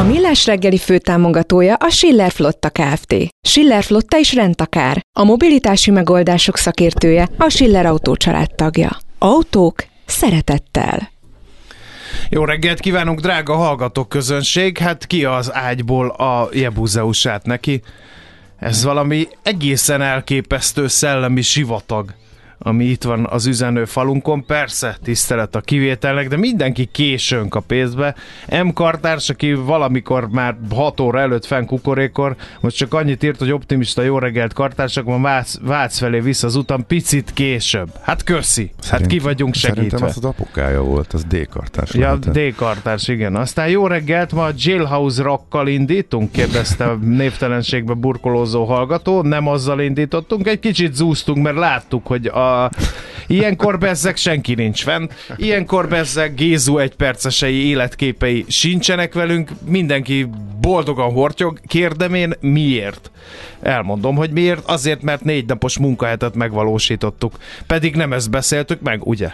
A Millás reggeli főtámogatója a Schiller Flotta Kft. Schiller Flotta is rendtakár. A mobilitási megoldások szakértője a Schiller Autó tagja. Autók szeretettel. Jó reggelt kívánunk, drága hallgatók közönség! Hát ki az ágyból a jebuzeusát neki? Ez valami egészen elképesztő szellemi sivatag ami itt van az üzenő falunkon. Persze, tisztelet a kivételnek, de mindenki későn a pénzbe. M. Kartárs, aki valamikor már 6 óra előtt fenn kukorékor, most csak annyit írt, hogy optimista jó reggelt Kartársak, van Vác, Vác felé vissza az utam, picit később. Hát köszi, hát ki vagyunk segítve. Szerintem az az apukája volt, az D. Kartárs. Ja, lehetett. D. Kartárs, igen. Aztán jó reggelt, ma a Jailhouse Rockkal indítunk, kérdezte a névtelenségbe burkolózó hallgató. Nem azzal indítottunk, egy kicsit zúztunk, mert láttuk, hogy a Ilyenkor bezzeg senki nincs fent, ilyenkor bezzeg Gézu egypercesei életképei sincsenek velünk, mindenki boldogan hortyog, kérdem én miért? Elmondom, hogy miért, azért, mert négy napos munkahetet megvalósítottuk, pedig nem ezt beszéltük meg, ugye?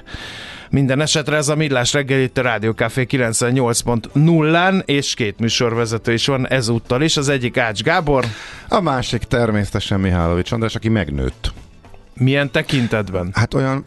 Minden esetre ez a Millás reggel itt a Rádió Café 98.0-án, és két műsorvezető is van ezúttal is. Az egyik Ács Gábor. A másik természetesen Mihálovics András, aki megnőtt. Milyen tekintetben? Hát olyan,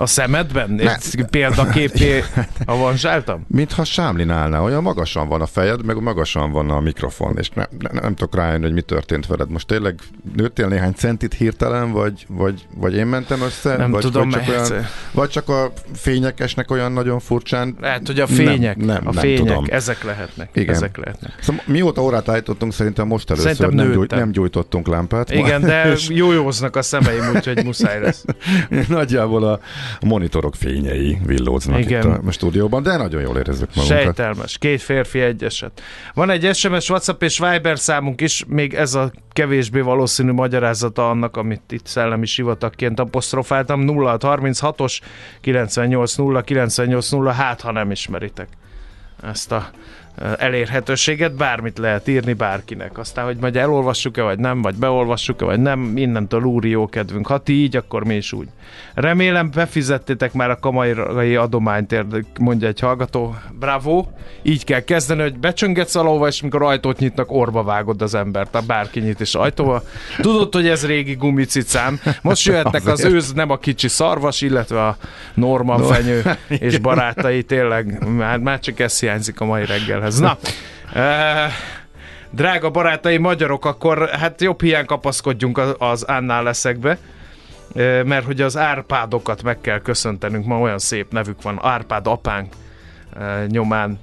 A szemedben? Egy példaképé avanzsáltam? mintha Sámlin állna, olyan magasan van a fejed, meg magasan van a mikrofon, és ne, ne, nem tudok rájönni, hogy mi történt veled. Most tényleg nőttél néhány centit hirtelen, vagy, vagy, vagy én mentem össze? Nem vagy, tudom, vagy csak, mert- olyan, vagy csak a fények esnek olyan nagyon furcsán. Lehet, hogy a fények, Nem, nem, a nem fények, tudom. ezek lehetnek. Igen. Ezek lehetnek. Szóval mióta órát állítottunk, szerintem most először Szerintem nem, gyújt, nem gyújtottunk lámpát. Igen, de És jójóznak a szemeim, úgyhogy muszáj lesz. nagyjából a monitorok fényei villóznak Igen. itt a, a stúdióban, de nagyon jól érezzük magunkat. Sejtelmes. Két férfi, egy eset. Van egy SMS, WhatsApp és Viber számunk is, még ez a kevésbé valószínű magyarázata annak, amit itt szellemi sivatagként apostrofáltam. 0636-os 980 980, hát ha nem ismeritek ezt a elérhetőséget, bármit lehet írni bárkinek. Aztán, hogy majd elolvassuk-e, vagy nem, vagy beolvassuk-e, vagy nem, innentől úri jó kedvünk. Ha ti így, akkor mi is úgy. Remélem befizettétek már a kamairai adományt, mondja egy hallgató. Bravo! Így kell kezdeni, hogy becsöngetsz alóva, és mikor ajtót nyitnak, orba vágod az embert, a bárki nyit is ajtóba. Tudod, hogy ez régi gumicicám. Most jöhetnek az őz, nem a kicsi szarvas, illetve a Norman fenyő és barátai, tényleg, már, már csak ez hiányzik a mai reggelhez. Na, drága barátai magyarok, akkor hát jobb hiány kapaszkodjunk az, Annál leszekbe, mert hogy az Árpádokat meg kell köszöntenünk, ma olyan szép nevük van, Árpád apánk nyomán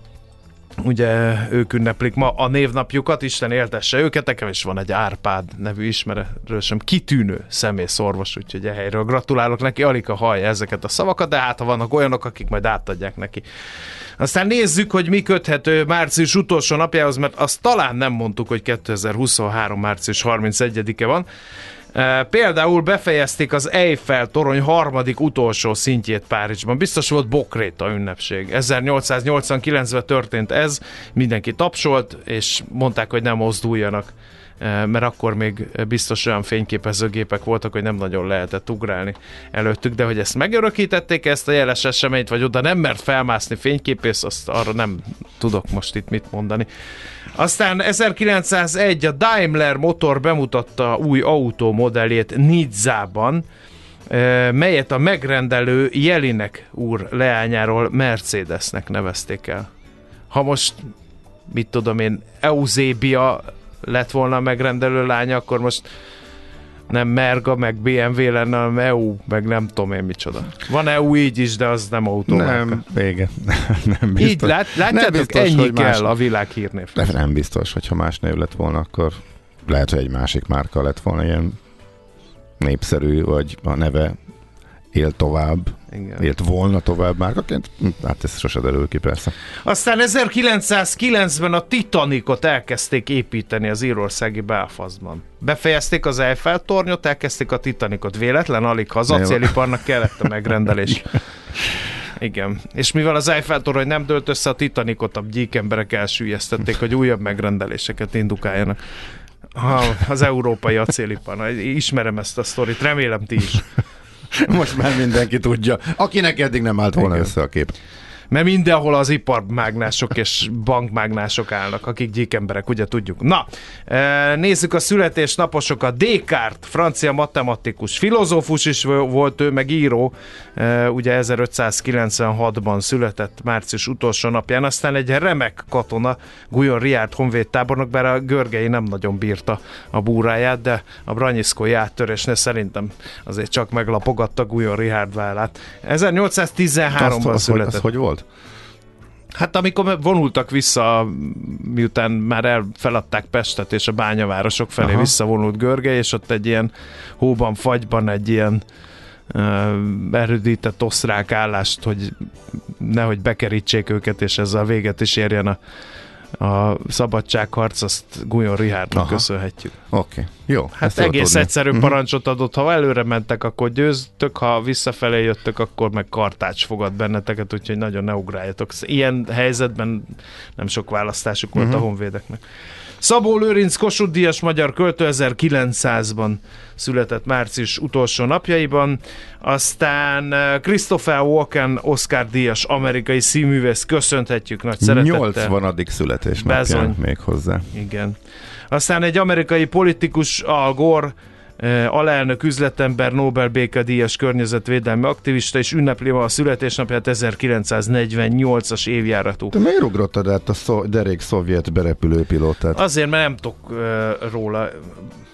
ugye ők ünneplik ma a névnapjukat, Isten éltesse őket, nekem is van egy Árpád nevű ismerősöm, kitűnő szemész orvos, úgyhogy e helyről gratulálok neki, alig a hallja ezeket a szavakat, de hát ha vannak olyanok, akik majd átadják neki. Aztán nézzük, hogy mi köthető március utolsó napjához, mert azt talán nem mondtuk, hogy 2023. március 31-e van. E, Például befejezték az Eiffel torony harmadik utolsó szintjét Párizsban. Biztos volt Bokréta ünnepség. 1889-ben történt ez, mindenki tapsolt, és mondták, hogy nem mozduljanak mert akkor még biztos olyan fényképezőgépek voltak, hogy nem nagyon lehetett ugrálni előttük, de hogy ezt megörökítették ezt a jeles eseményt, vagy oda nem mert felmászni fényképész, azt arra nem tudok most itt mit mondani. Aztán 1901 a Daimler motor bemutatta új autómodellét Nizzában, eh, melyet a megrendelő Jelinek úr leányáról Mercedesnek nevezték el. Ha most, mit tudom én, Eusébia lett volna a megrendelő lánya, akkor most nem Merga, meg BMW lenne, hanem EU, meg nem tudom én micsoda. Van EU így is, de az nem autó. Nem, igen. nem biztos. Így lát, látjátok, nem biztos, ennyi hogy kell más, a világ hírnév. de nem biztos, hogyha más név lett volna, akkor lehet, hogy egy másik márka lett volna ilyen népszerű, vagy a neve él tovább, Igen. élt volna tovább márkaként. Hm, Hát ez sose derül ki persze. Aztán 1909-ben a Titanicot elkezdték építeni az írországi Belfastban. Befejezték az Eiffel tornyot, elkezdték a Titanicot. Véletlen alig, ha az acéliparnak kellett a megrendelés. Igen. És mivel az Eiffel torony nem dőlt össze, a Titanicot a gyík emberek elsüllyesztették, hogy újabb megrendeléseket indukáljanak. Ha, az európai acélipar. Ismerem ezt a sztorit, remélem ti is. Most már mindenki tudja. Akinek eddig nem állt volna Igen. össze a kép. Mert mindenhol az iparmágnások és bankmágnások állnak, akik gyík emberek, ugye tudjuk. Na, eh, nézzük a születésnaposokat. Descartes, francia matematikus, filozófus is vo- volt ő, meg író, eh, ugye 1596-ban született március utolsó napján, aztán egy remek katona, Guyon Riárt honvéd tábornok, bár a Görgei nem nagyon bírta a búráját, de a Branyiszkói áttörésnél szerintem azért csak meglapogatta Guyon Richard vállát. 1813-ban Azt, az, született. az hogy volt? Hát amikor vonultak vissza, miután már el feladták Pestet, és a bányavárosok felé Aha. visszavonult Görge, és ott egy ilyen hóban, fagyban egy ilyen uh, erődített osztrák állást, hogy nehogy bekerítsék őket, és ezzel véget is érjen a, a szabadságharc, azt Guyon Richardnak Aha. köszönhetjük. Oké, okay. jó. Hát egész egyszerű Mhm. parancsot adott, ha előre mentek, akkor győztök, ha visszafelé jöttök, akkor meg kartács fogad benneteket, úgyhogy nagyon ne ugráljatok. Ilyen helyzetben nem sok választásuk volt Mhm. a honvédeknek. Szabó Lőrinc Kossuth Díjas magyar költő 1900-ban született március utolsó napjaiban, aztán eh, Christopher Walken Oscar Díjas amerikai színművész köszönhetjük nagy szeretettel. 80. születésnapján Bezony. még hozzá. Igen. Aztán egy amerikai politikus, Al Gore, alelnök, üzletember, Nobel békedíjas környezetvédelmi aktivista, és ünnepli ma a születésnapját 1948-as évjáratú. Te miért ugrottad át a szó, derék szovjet berepülőpilótát? Azért, mert nem tudok eh, róla.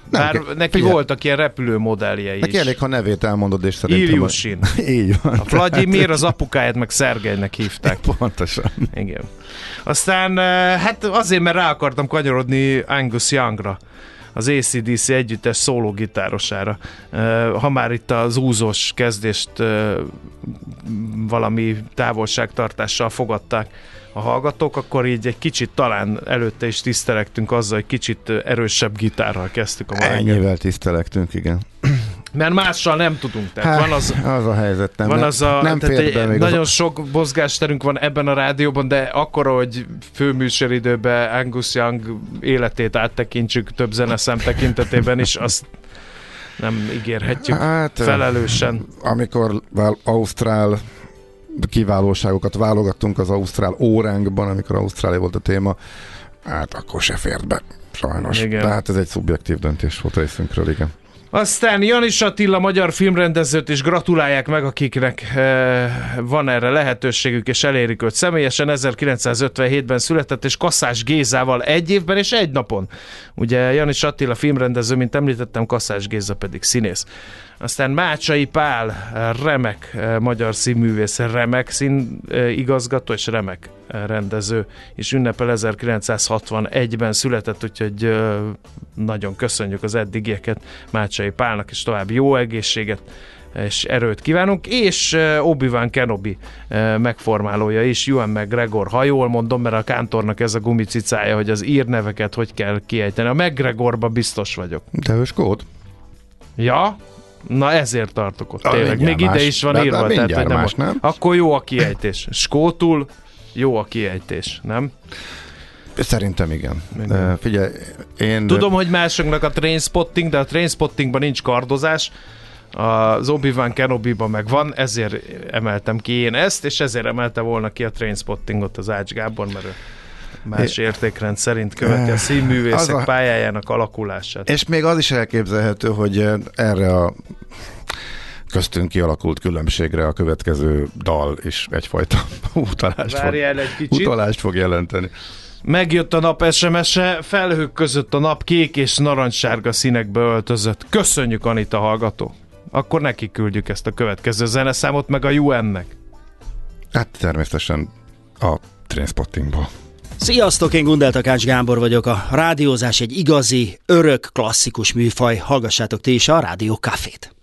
Nem Bár kell- neki figyelj. voltak ilyen repülőmodelljei Neki is. elég, ha nevét elmondod, és szerintem... Ilyushin. Így van. A Vladimir, az apukáját meg Szergejnek hívták. Pontosan. Igen. Aztán hát azért, mert rá akartam kanyarodni Angus Youngra az ACDC együttes szólógitárosára. Ha már itt az úzós kezdést valami távolságtartással fogadták a hallgatók, akkor így egy kicsit talán előtte is tisztelektünk azzal, hogy kicsit erősebb gitárral kezdtük a reggelt. Ennyivel tisztelektünk, igen. Mert mással nem tudunk. Tehát van az, az a helyzet, nem, van az a, nem tehát egy, még nagyon az sok mozgásterünk van ebben a rádióban, de akkor, hogy főműsoridőben Angus Young életét áttekintsük több zeneszem tekintetében is, azt nem ígérhetjük Hát, felelősen. amikor Ausztrál kiválóságokat válogattunk az Ausztrál óránkban, amikor Ausztrália volt a téma, hát akkor se fért be, sajnos. Igen. De hát ez egy szubjektív döntés volt részünkről, igen. Aztán Janis Attila magyar filmrendezőt is gratulálják meg, akiknek e, van erre lehetőségük, és elérik őt személyesen. 1957-ben született, és Kasszás Gézával egy évben és egy napon. Ugye Janis Attila filmrendező, mint említettem, Kasszás Géza pedig színész. Aztán Mácsai Pál, remek eh, magyar színművész, remek szín eh, igazgató és remek eh, rendező, és ünnepel 1961-ben született, úgyhogy eh, nagyon köszönjük az eddigieket Mácsai Pálnak, és további jó egészséget és erőt kívánunk, és Obi-Wan Kenobi megformálója is, Ewan McGregor, ha jól mondom, mert a kántornak ez a gumicicája, hogy az ír neveket hogy kell kiejteni. A McGregorba biztos vagyok. De ő skót? Ja? Na ezért tartok ott, Ah, tényleg. Még ide más. is van De- de írva. tehát, mindjárt hogy nem más, nem? Akkor jó a kiejtés. Skótul jó a kiejtés, nem? Szerintem igen. igen. Figyelj, én... Tudom, hogy másoknak a trainspotting, de a trainspottingban nincs kardozás, az Obi-Wan Kenobi-ban meg van, ezért emeltem ki én ezt, és ezért emelte volna ki a Trainspottingot az Ács Gábor, mert ő más értékrend szerint követi a színművészek a... pályájának alakulását. És még az is elképzelhető, hogy erre a köztünk kialakult különbségre a következő dal is egyfajta utalást, fog, egy kicsit. utalást fog jelenteni. Megjött a nap SMS-e, felhők között a nap kék és narancssárga színekbe öltözött. Köszönjük, Anita hallgató! Akkor neki küldjük ezt a következő zeneszámot, meg a UN-nek. Hát természetesen a Trainspottingból. Sziasztok, én Gundel Takács Gábor vagyok. A rádiózás egy igazi, örök, klasszikus műfaj. Hallgassátok ti is a Rádió Cafét.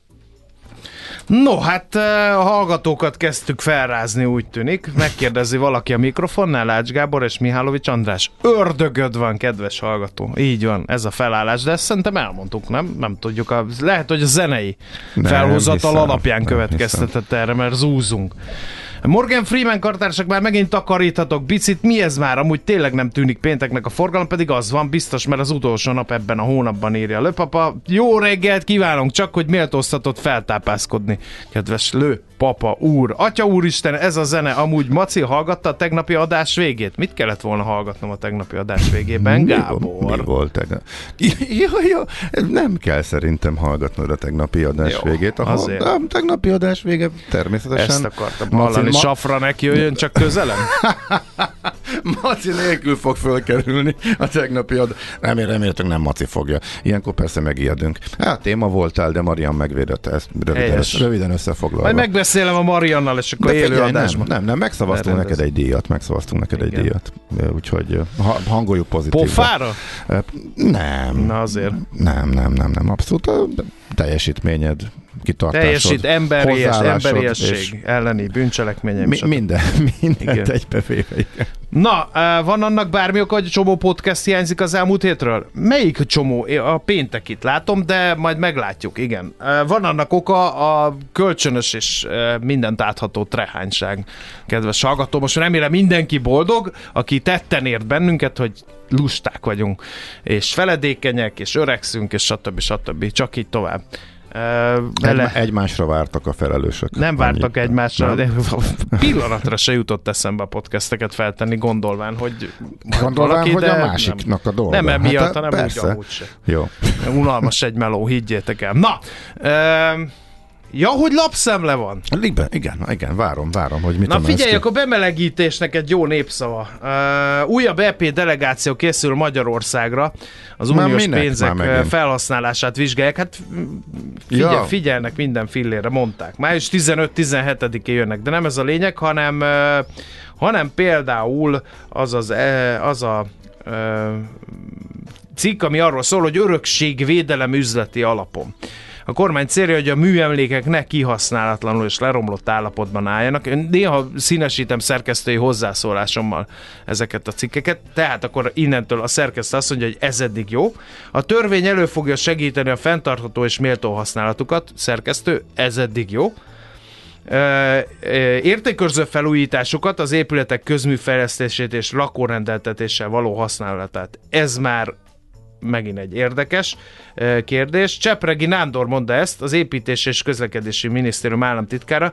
No, hát eh, a hallgatókat kezdtük felrázni, úgy tűnik. Megkérdezi valaki a mikrofonnál, Ács Gábor és Mihálovics András. Ördögöd van, kedves hallgató. Így van, ez a felállás, de ezt szerintem elmondtuk, nem? Nem tudjuk. A, lehet, hogy a zenei felhozatal alapján következtetett erre, mert zúzunk. Morgan Freeman kartársak már megint takaríthatok bicit, mi ez már? Amúgy tényleg nem tűnik pénteknek a forgalom, pedig az van biztos, mert az utolsó nap ebben a hónapban írja a lőpapa. Jó reggelt kívánunk, csak hogy méltóztatott feltápászkodni, kedves lő papa, úr, atya úristen, ez a zene. Amúgy Maci hallgatta a tegnapi adás végét. Mit kellett volna hallgatnom a tegnapi adás végében, Gábor? Mi volt tegnap? Jó, jó, nem kell szerintem hallgatnod a tegnapi adás jó, végét. A, azért. a tegnapi adás vége természetesen. Ezt akartam hallani. Ma... Safra neki jöjjön csak közelem? Maci nélkül fog fölkerülni a tegnapi adás. Nem, remélhetőleg nem Maci fogja. Ilyenkor persze megijedünk. Hát téma voltál, de Marian megvédette ezt röviden, röviden összefoglalva. Majd beszélem a Mariannal, és akkor élő adásban. Nem, nem, nem, megszavaztunk neked egy díjat, megszavaztunk neked Igen. egy díjat. Úgyhogy ha, hangoljuk pozitívan. Pofára? Nem. Na azért. Nem, nem, nem, nem. Abszolút a teljesítményed, kitartásod, Teljesít, emberies, emberiesség és elleni bűncselekményeim. Mi, minden, mindent egybevéve. Na, van annak bármi oka, hogy csomó podcast hiányzik az elmúlt hétről? Melyik csomó? A péntekit látom, de majd meglátjuk, igen. Van annak oka a kölcsönös és mindent átható trehányság. Kedves hallgató, most remélem mindenki boldog, aki tetten ért bennünket, hogy lusták vagyunk, és feledékenyek, és öregszünk, és stb. stb. Csak így tovább. Bele... Egy, egymásra vártak a felelősök. Nem vártak Annyi. egymásra, nem? de pillanatra se jutott eszembe a podcasteket feltenni, gondolván, hogy gondolván, valaki, hogy a másiknak nem, a dolga. Nem emiatt, hát, hanem persze. úgy amúgy se. Jó. Unalmas egy meló, higgyétek el. Na, uh, Ja, hogy lapszemle van. Igen, igen, igen, várom, várom, hogy mit Na figyelj, akkor bemelegítésnek egy jó népszava. Uh, újabb EP delegáció készül Magyarországra. Az már uniós pénzek felhasználását vizsgálják. Hát figyel, ja. figyelnek minden fillére, mondták. Május 15-17-én jönnek, de nem ez a lényeg, hanem, uh, hanem például az, az, az a uh, cikk, ami arról szól, hogy örökségvédelem üzleti alapon. A kormány célja, hogy a műemlékek ne kihasználatlanul és leromlott állapotban álljanak. Én néha színesítem szerkesztői hozzászólásommal ezeket a cikkeket, tehát akkor innentől a szerkesztő azt mondja, hogy ez eddig jó. A törvény elő fogja segíteni a fenntartható és méltó használatukat, szerkesztő, ez eddig jó értékkörző felújításokat, az épületek közműfejlesztését és lakórendeltetéssel való használatát. Ez már megint egy érdekes kérdés. Csepregi Nándor mondta ezt, az Építés és Közlekedési Minisztérium államtitkára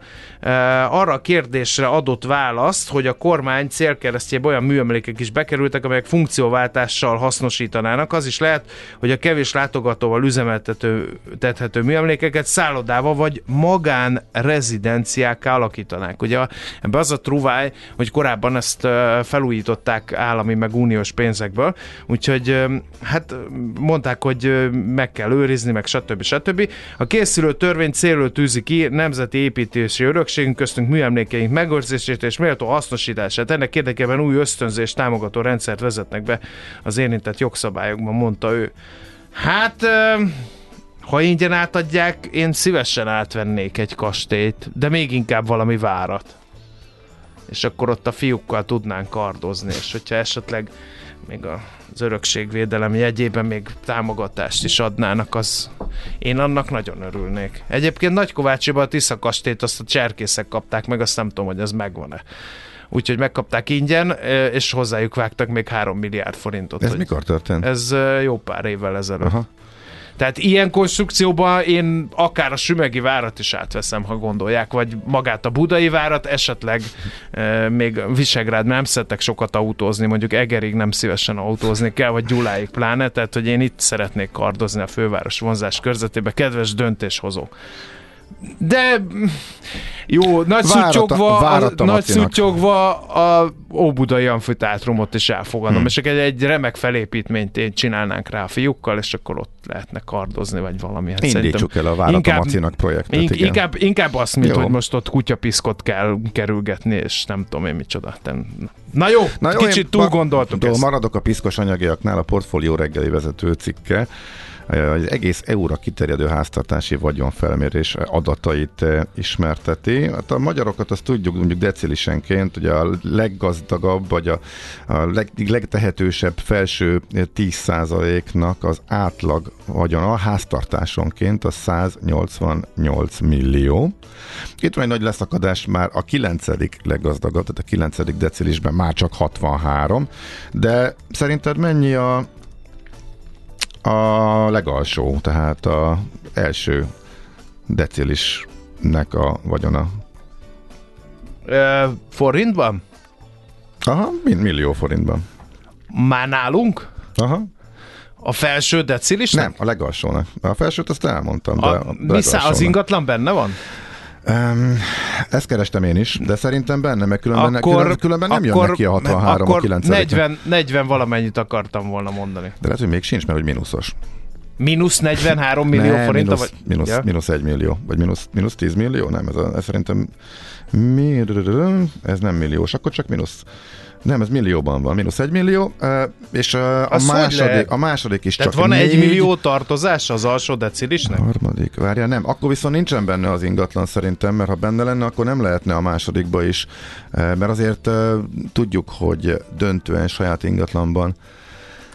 arra a kérdésre adott választ, hogy a kormány célkeresztjébe olyan műemlékek is bekerültek, amelyek funkcióváltással hasznosítanának. Az is lehet, hogy a kevés látogatóval üzemeltethető műemlékeket szállodával vagy magán rezidenciákká alakítanák. Ugye ebbe az a truváj, hogy korábban ezt felújították állami meg uniós pénzekből, úgyhogy hát mondták, hogy meg kell őrizni, meg stb. stb. A készülő törvény célról tűzi ki nemzeti építési örökségünk köztünk műemlékeink megőrzését és méltó hasznosítását. Ennek érdekében új ösztönzés támogató rendszert vezetnek be az érintett jogszabályokban, mondta ő. Hát ha ingyen átadják, én szívesen átvennék egy kastélyt, de még inkább valami várat. És akkor ott a fiúkkal tudnánk kardozni, és hogyha esetleg még az örökségvédelem jegyében még támogatást is adnának, az én annak nagyon örülnék. Egyébként Nagykovácsiban a Tisza kastélyt azt a cserkészek kapták meg, azt nem tudom, hogy ez megvan-e úgyhogy megkapták ingyen, és hozzájuk vágtak még 3 milliárd forintot. Ez mikor történt? Ez jó pár évvel ezelőtt. Aha. Tehát ilyen konstrukcióban én akár a Sümegi várat is átveszem, ha gondolják, vagy magát a Budai várat, esetleg e, még Visegrád, nem szeretek sokat autózni, mondjuk Egerig nem szívesen autózni kell, vagy Gyuláig pláne, tehát hogy én itt szeretnék kardozni a főváros vonzás körzetében, kedves döntéshozók. De jó, nagy Várat a- szuttyogva, várat a nagy szuttyogva a Óbudai amfiteátrumot is elfogadom, Hmm. és egy, egy remek felépítményt én csinálnánk rá a fiúkkal, és akkor ott lehetne kardozni, vagy valami. Hát Indítsuk el a Várat inkább- a Macinak projektet. Ink- igen. inkább, inkább azt, mint Jó. hogy most ott kutyapiszkot kell kerülgetni, és nem tudom én micsoda. Te- Na jó, Na jó, kicsit túl ma- gondoltuk ezt. Maradok a piszkos anyagiaknál, a portfólió reggeli vezető cikke. Az egész EU-ra kiterjedő háztartási vagyonfelmérés adatait eh, ismerteti. Hát a magyarokat azt tudjuk, mondjuk decilisenként, ugye a leggazdagabb, vagy a, a leg, legtehetősebb felső 10%-nak az átlag vagyona a háztartásonként a 188 millió. Itt van egy nagy leszakadás már a 9. leggazdagabb, tehát a 9. decilisben már csak 63, de szerinted mennyi a a legalsó, tehát a első decilisnek a vagyona? Ö, forintban? Aha, mi- millió forintban. Már nálunk? Aha. A felső decilis? Nem, a legalsónak. A felsőt azt elmondtam, de A, a mi szá- az ingatlan benne van? Um, ezt kerestem én is, de szerintem benne, mert különben, Akkor, különben, különben nem jön neki a 63 akkor a 9 40, 40 valamennyit akartam volna mondani. De lehet, hogy még sincs, mert hogy mínuszos. Mínusz 43 millió forint? mínusz, vagy? mínusz, Ja. mínusz 1 millió, vagy mínusz, mínusz 10 millió, nem, ez, a, ez szerintem mi, ez nem milliós, akkor csak mínusz nem, ez millióban van, mínusz egy millió, és a, Az hogy lehet? második, a második is Tehát csak van egy négy, millió tartozás az alsó decilisnek? Harmadik, várjál, nem, akkor viszont nincsen benne az ingatlan szerintem, mert ha benne lenne, akkor nem lehetne a másodikba is, mert azért tudjuk, hogy döntően saját ingatlanban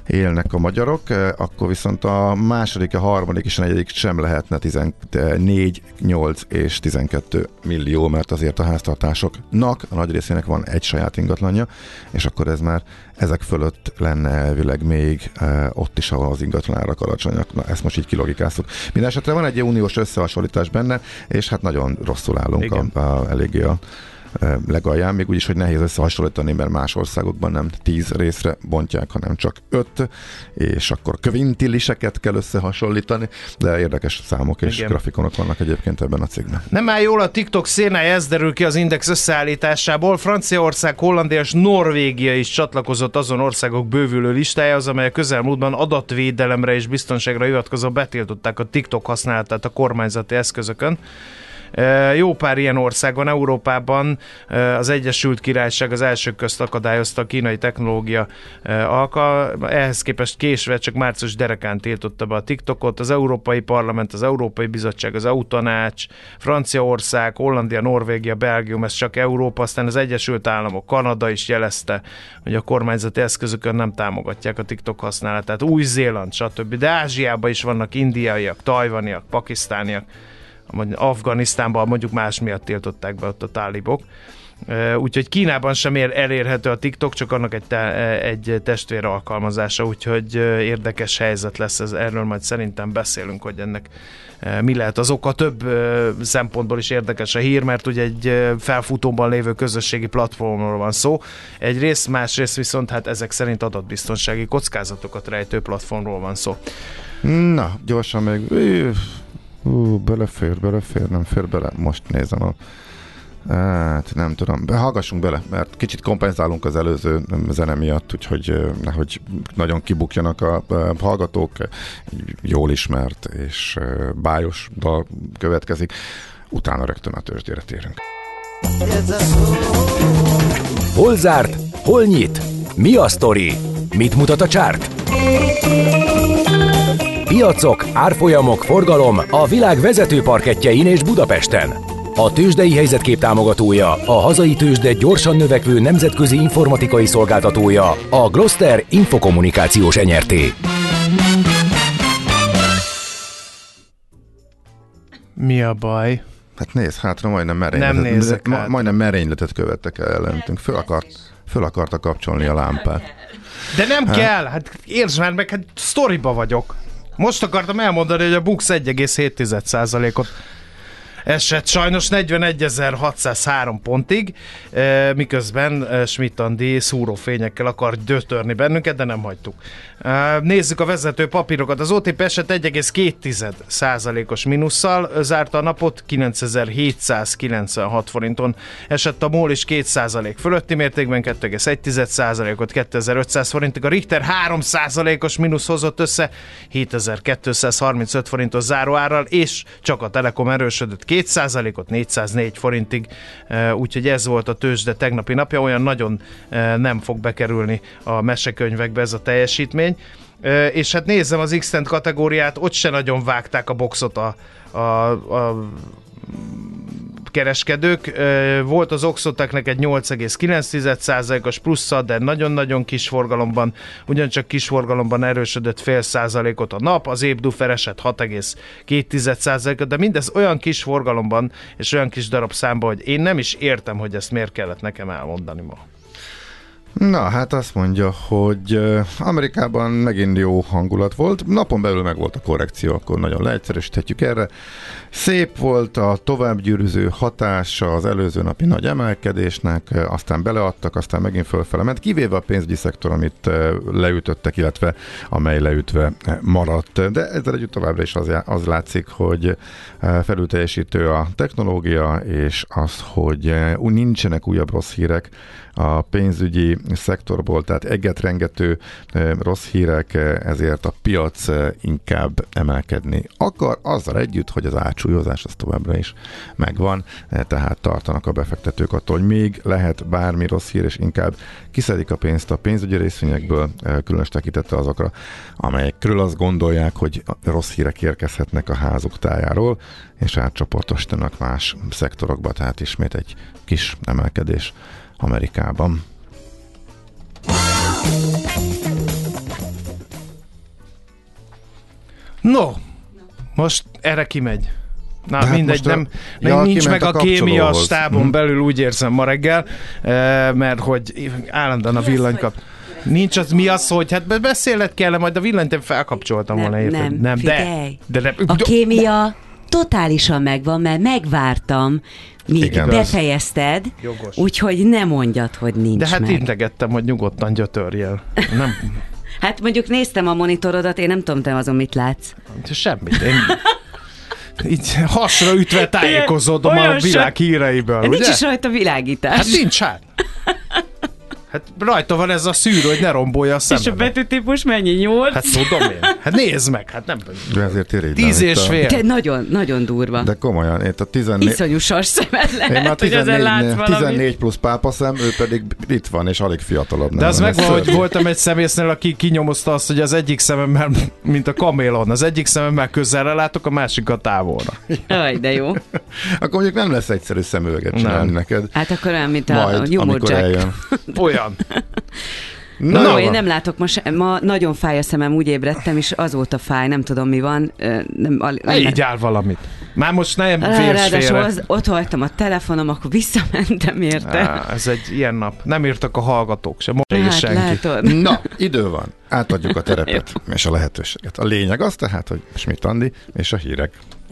élnek a magyarok, eh, akkor viszont a második, a harmadik és a negyedik sem lehetne 14, 8 és 12 millió, mert azért a háztartásoknak, a nagy részének van egy saját ingatlanja, és akkor ez már ezek fölött lenne elvileg még eh, ott is, ahol az ingatlanárak alacsonyak. Na, ezt most így kilogikáztuk. Mindenesetre van egy uniós összehasonlítás benne, és hát nagyon rosszul állunk Igen. a, a, eléggé a legalján, még úgyis, hogy nehéz összehasonlítani, mert más országokban nem tíz részre bontják, hanem csak öt, és akkor kvintiliseket kell összehasonlítani, de érdekes számok és Igen. grafikonok vannak egyébként ebben a cikkben. Nem áll jól a TikTok szénája, ez derül ki az Index összeállításából. Franciaország, Hollandia és Norvégia is csatlakozott azon országok bővülő listájához, amely a közelmúltban adatvédelemre és biztonságra hivatkozva betiltották a TikTok használatát a kormányzati eszközökön. Jó pár ilyen ország van Európában, az Egyesült Királyság az első közt akadályozta a kínai technológia e, alka, ehhez képest késve csak március derekán tiltotta be a TikTokot, az Európai Parlament, az Európai Bizottság, az EU tanács, Franciaország, Hollandia, Norvégia, Belgium, ez csak Európa, aztán az Egyesült Államok, Kanada is jelezte, hogy a kormányzati eszközökön nem támogatják a TikTok használatát, Új-Zéland, stb. De Ázsiában is vannak indiaiak, tajvaniak, pakisztániak, vagy Afganisztánban mondjuk más miatt tiltották be ott a tálibok. Úgyhogy Kínában sem ér elérhető a TikTok, csak annak egy, te, egy testvér alkalmazása, úgyhogy érdekes helyzet lesz ez. Erről majd szerintem beszélünk, hogy ennek mi lehet az oka. Több szempontból is érdekes a hír, mert ugye egy felfutóban lévő közösségi platformról van szó. Egyrészt, másrészt viszont hát ezek szerint adatbiztonsági kockázatokat rejtő platformról van szó. Na, gyorsan még... Ú, belefér, belefér, nem fér bele. Most nézem a... Hát nem tudom, hallgassunk bele, mert kicsit kompenzálunk az előző zene miatt, úgyhogy nehogy nagyon kibukjanak a, hallgatók. Jól ismert és bájos dal következik. Utána rögtön a tőzsdére térünk. Hol zárt? Hol nyit? Mi a sztori? Mit mutat a csárt? Piacok, árfolyamok, forgalom a világ vezető parketjein és Budapesten. A tőzsdei helyzetkép támogatója, a hazai tőzsde gyorsan növekvő nemzetközi informatikai szolgáltatója, a Gloster Infokommunikációs Enyerté. Mi a baj? Hát nézd, hátra majdnem merényletet, Nem nézek ma, hátra. majdnem merényletet követtek el ellentünk. Föl, akart, föl akarta kapcsolni a lámpát. De nem hát. kell, hát értsd már meg, hát sztoriba vagyok. Most akartam elmondani, hogy a Bux 1,7%-ot esett sajnos 41.603 pontig, eh, miközben eh, Schmidt Andi szúrófényekkel akar dötörni bennünket, de nem hagytuk. Eh, Nézzük a vezető papírokat. Az OTP eset 1,2%-os mínusszal zárta a napot, 9796 forinton esett a MOL is 2% fölötti mértékben, 2,1%-ot 2500 forintig. A Richter 3%-os mínusz hozott össze, 7235 forintos záróárral, és csak a Telekom erősödött 2%-ot 404 forintig, úgyhogy ez volt a tőzsde tegnapi napja, olyan nagyon nem fog bekerülni a mesekönyvekbe ez a teljesítmény. És hát nézzem az x kategóriát, ott se nagyon vágták a boxot a, a, a kereskedők. Volt az Oxoteknek egy 8,9%-os plusza, de nagyon-nagyon kis forgalomban, ugyancsak kis forgalomban erősödött fél százalékot a nap, az Ébdufer esett 6,2%-ot, de mindez olyan kis forgalomban és olyan kis darab számban, hogy én nem is értem, hogy ezt miért kellett nekem elmondani ma. Na, hát azt mondja, hogy Amerikában megint jó hangulat volt. Napon belül meg volt a korrekció, akkor nagyon leegyszerűsíthetjük erre. Szép volt a továbbgyűrűző hatása az előző napi nagy emelkedésnek, aztán beleadtak, aztán megint fölfele ment, kivéve a pénzügyi szektor, amit leütöttek, illetve amely leütve maradt. De ezzel együtt továbbra is az, az látszik, hogy felülteljesítő a technológia, és az, hogy nincsenek újabb rossz hírek a pénzügyi szektorból, tehát egetrengető rossz hírek, ezért a piac inkább emelkedni akar, azzal együtt, hogy az átsúlyozás az továbbra is megvan, eh, tehát tartanak a befektetők attól, hogy még lehet bármi rossz hír, és inkább kiszedik a pénzt a pénzügyi részvényekből, különös tekintette azokra, amelyekről azt gondolják, hogy rossz hírek érkezhetnek a házuk tájáról, és átcsoportosítanak más szektorokba, tehát ismét egy kis emelkedés Amerikában. No, most erre kimegy. Na De hát mindegy, most a- nem, Ja, nem nincs meg a a kémia stábon Hm. belül, úgy érzem ma reggel, eh, mert hogy állandóan a villany kap. Nincs az, mi az, hogy hát be- beszélned kell, majd a villanyt én felkapcsoltam Nem, volna, érted? nem, nem de, figyelj. de, de, A kémia totálisan megvan, mert megvártam, míg Igen. befejezted, Jogos. úgyhogy ne mondjad, hogy nincs de hát meg. integettem, hogy nyugodtan gyötörjél. Nem, Hát mondjuk néztem a monitorodat, én nem tudom, te azon mit látsz. semmit. Én így hasra ütve tájékozódom Olyan a világ híreiből, Nincs ugye? is rajta világítás. Hát nincs hát. Hát rajta van ez a szűrő, hogy ne rombolja a És a betűtípus mennyi? Nyolc? Hát tudom én. Hát nézd meg, hát nem De ezért irigylem. Tíz és a- fél. De nagyon, nagyon durva. De komolyan, itt a 14... Iszonyú sas szemed Én lehet, már hogy ezen látsz 14, valamit. 14 plusz pápaszem, ő pedig itt van, és alig fiatalabb. De az van, megvan, hogy szörnyű. voltam egy szemésznél, aki kinyomozta azt, hogy az egyik szememmel, mint a kamélon, az egyik szememmel közelre látok, a másikat távolra. Jaj, de jó. Akkor mondjuk nem lesz egyszerű szemüveget csinálni Nem. neked. Hát akkor olyan, mint a, a Majd, amikor eljön. Olyan. Na, jó no, én nem látok most, ma nagyon fáj a szemem, úgy ébredtem, és azóta fáj, nem tudom mi van. Nem, al- Ne így áll valamit. Már most nem félsz Ráadásul az, ott hagytam a telefonom, akkor visszamentem érte. Á, ez egy ilyen nap. Nem írtak a hallgatók sem, most hát hát, senki. látod. Na, idő van. Átadjuk a terepet és a lehetőséget. A lényeg az tehát, hogy Schmidt Andi és a hírek.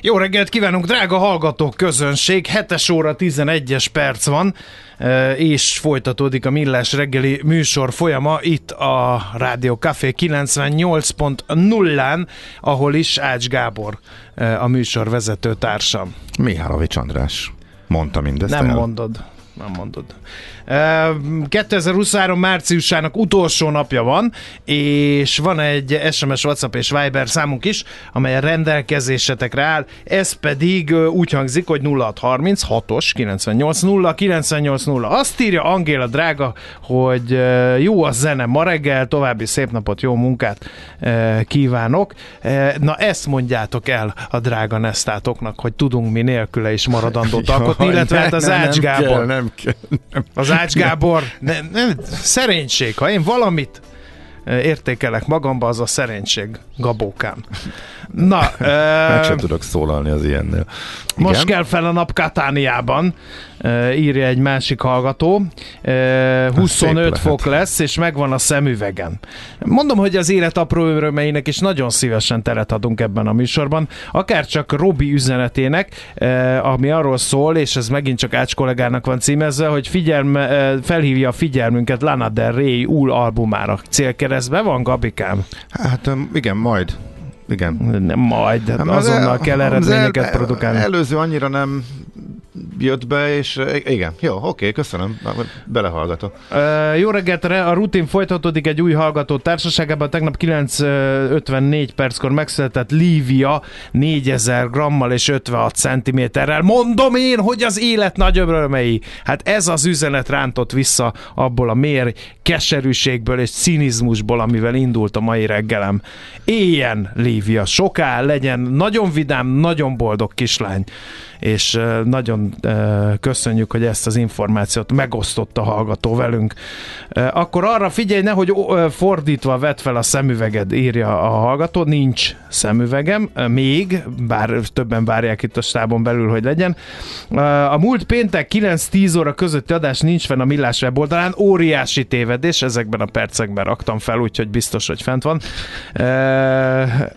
Jó reggelt kívánunk, drága hallgatók, közönség! 7 óra 11-es perc van, e, és folytatódik a Millás reggeli műsor folyama itt a Rádió Café 98.0-án, ahol is Ács Gábor e, a műsor vezető társam. Mihálovics András mondta mindezt Nem el. mondod. Nem mondod. 2023 márciusának utolsó napja van, és van egy SMS, WhatsApp és Viber számunk is, amely a rendelkezésetekre áll. Ez pedig úgy hangzik, hogy 0636-os 980 980. Azt írja Angéla drága, hogy jó a zene ma reggel, további szép napot, jó munkát kívánok. Na ezt mondjátok el a drága nesztátoknak, hogy tudunk mi nélküle is maradandót alkotni, illetve hát az Ács Gábor. Kell, nem kell, nem. Az Ács Gábor, ne, ne, szerénység, ha én valamit értékelek magamba, az a szerénység, gabókám. Na, Meg sem tudok szólalni az ilyennél. Igen? Most kell fel a nap Katániában, írja egy másik hallgató. 25 fok lesz, és megvan a szemüvegen. Mondom, hogy az élet apró örömeinek is nagyon szívesen teret adunk ebben a műsorban. Akár csak Robi üzenetének, ami arról szól, és ez megint csak Ács kollégának van címezve, hogy figyelme, felhívja a figyelmünket Lana Del Rey új albumára. Célkeresztbe van, Gabikám? Hát igen, majd. Igen. Nem majd, hát azonnal el, kell eredményeket el, produkálni. Előző annyira nem jött be, és igen, jó, oké, köszönöm, belehallgatok. Uh, jó reggelt, a rutin folytatódik egy új hallgató társaságában, tegnap 9.54 perckor megszületett Lívia 4000 grammal és 56 centiméterrel. Mondom én, hogy az élet nagyobb örömei. Hát ez az üzenet rántott vissza abból a mér keserűségből és cinizmusból, amivel indult a mai reggelem. Éljen, Lívia, soká legyen, nagyon vidám, nagyon boldog kislány és nagyon köszönjük, hogy ezt az információt megosztotta a hallgató velünk. Akkor arra figyelj, nehogy fordítva vett fel a szemüveged, írja a hallgató, nincs szemüvegem, még, bár többen várják itt a stábon belül, hogy legyen. A múlt péntek 9-10 óra közötti adás nincs fenn a Millás weboldalán, óriási tévedés, ezekben a percekben raktam fel, úgyhogy biztos, hogy fent van.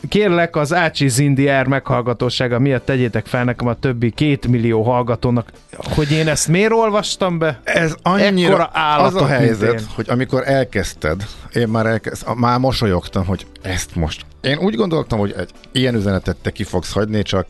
Kérlek, az Ácsi Zindi meghallgatósága miatt tegyétek fel nekem a többi két millió hallgatónak, hogy én ezt miért olvastam be? Ez annyira az a helyzet, hogy amikor elkezdted, én már, elkezd, már mosolyogtam, hogy ezt most. Én úgy gondoltam, hogy egy ilyen üzenetet te ki fogsz hagyni, csak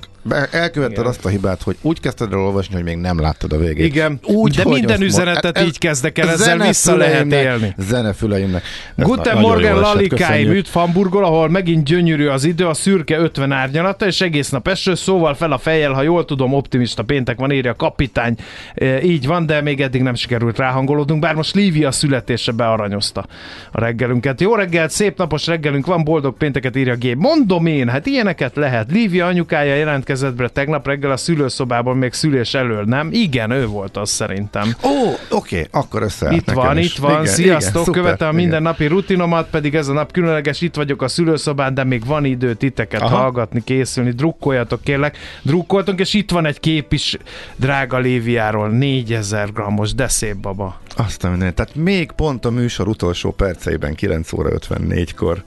elkövetted Igen. azt a hibát, hogy úgy kezdted el olvasni, hogy még nem láttad a végét. Igen, úgy, de minden üzenetet ez, így kezdek el, ezzel vissza lehet élni. Zenefüleimnek. Guten Morgen Lalikáim üdv Hamburgol, ahol megint gyönyörű az idő, a szürke 50 árnyalata, és egész nap eső, szóval fel a fejjel, ha jól tudom, optimista péntek van, írja a kapitány. E, így van, de még eddig nem sikerült ráhangolódnunk, bár most Lívia születése bearanyozta a reggelünket. Jó reggelt, szép napos reggelünk van, boldog pénteket írja G. Mondom én, hát ilyeneket lehet. Lívia anyukája jelentkezett be tegnap reggel a szülőszobában még szülés elől, nem? Igen, ő volt az szerintem. Ó, oké, okay, akkor össze. Itt van, is. itt van. Igen, Sziasztok, igen, követem minden igen. napi rutinomat, pedig ez a nap különleges, itt vagyok a szülőszobán, de még van idő titeket Aha. hallgatni, készülni. Drukkoljatok kérlek. Drukkoltunk, és itt van egy kép is drága Léviáról, 4000 grammos, de szép baba. Azt nem, tehát még pont a műsor utolsó perceiben, 9 óra 54-kor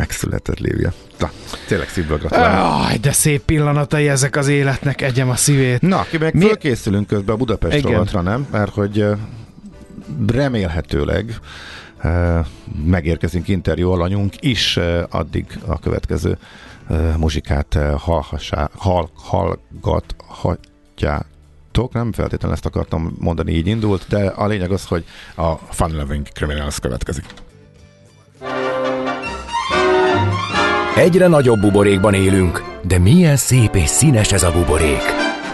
megszületett Lívia. Na, tényleg szívből gratulálok. Aj, de szép pillanatai ezek az életnek, egyem a szívét. Na, ki meg Mi... fölkészülünk közben a Budapest Igen. rovatra, nem? Mert hogy remélhetőleg megérkezünk interjú alanyunk is addig a következő muzsikát hallhassá, hall, hallgathatjátok. Nem feltétlenül ezt akartam mondani, így indult, de a lényeg az, hogy a Fun Loving Criminals következik. Egyre nagyobb buborékban élünk, de milyen szép és színes ez a buborék.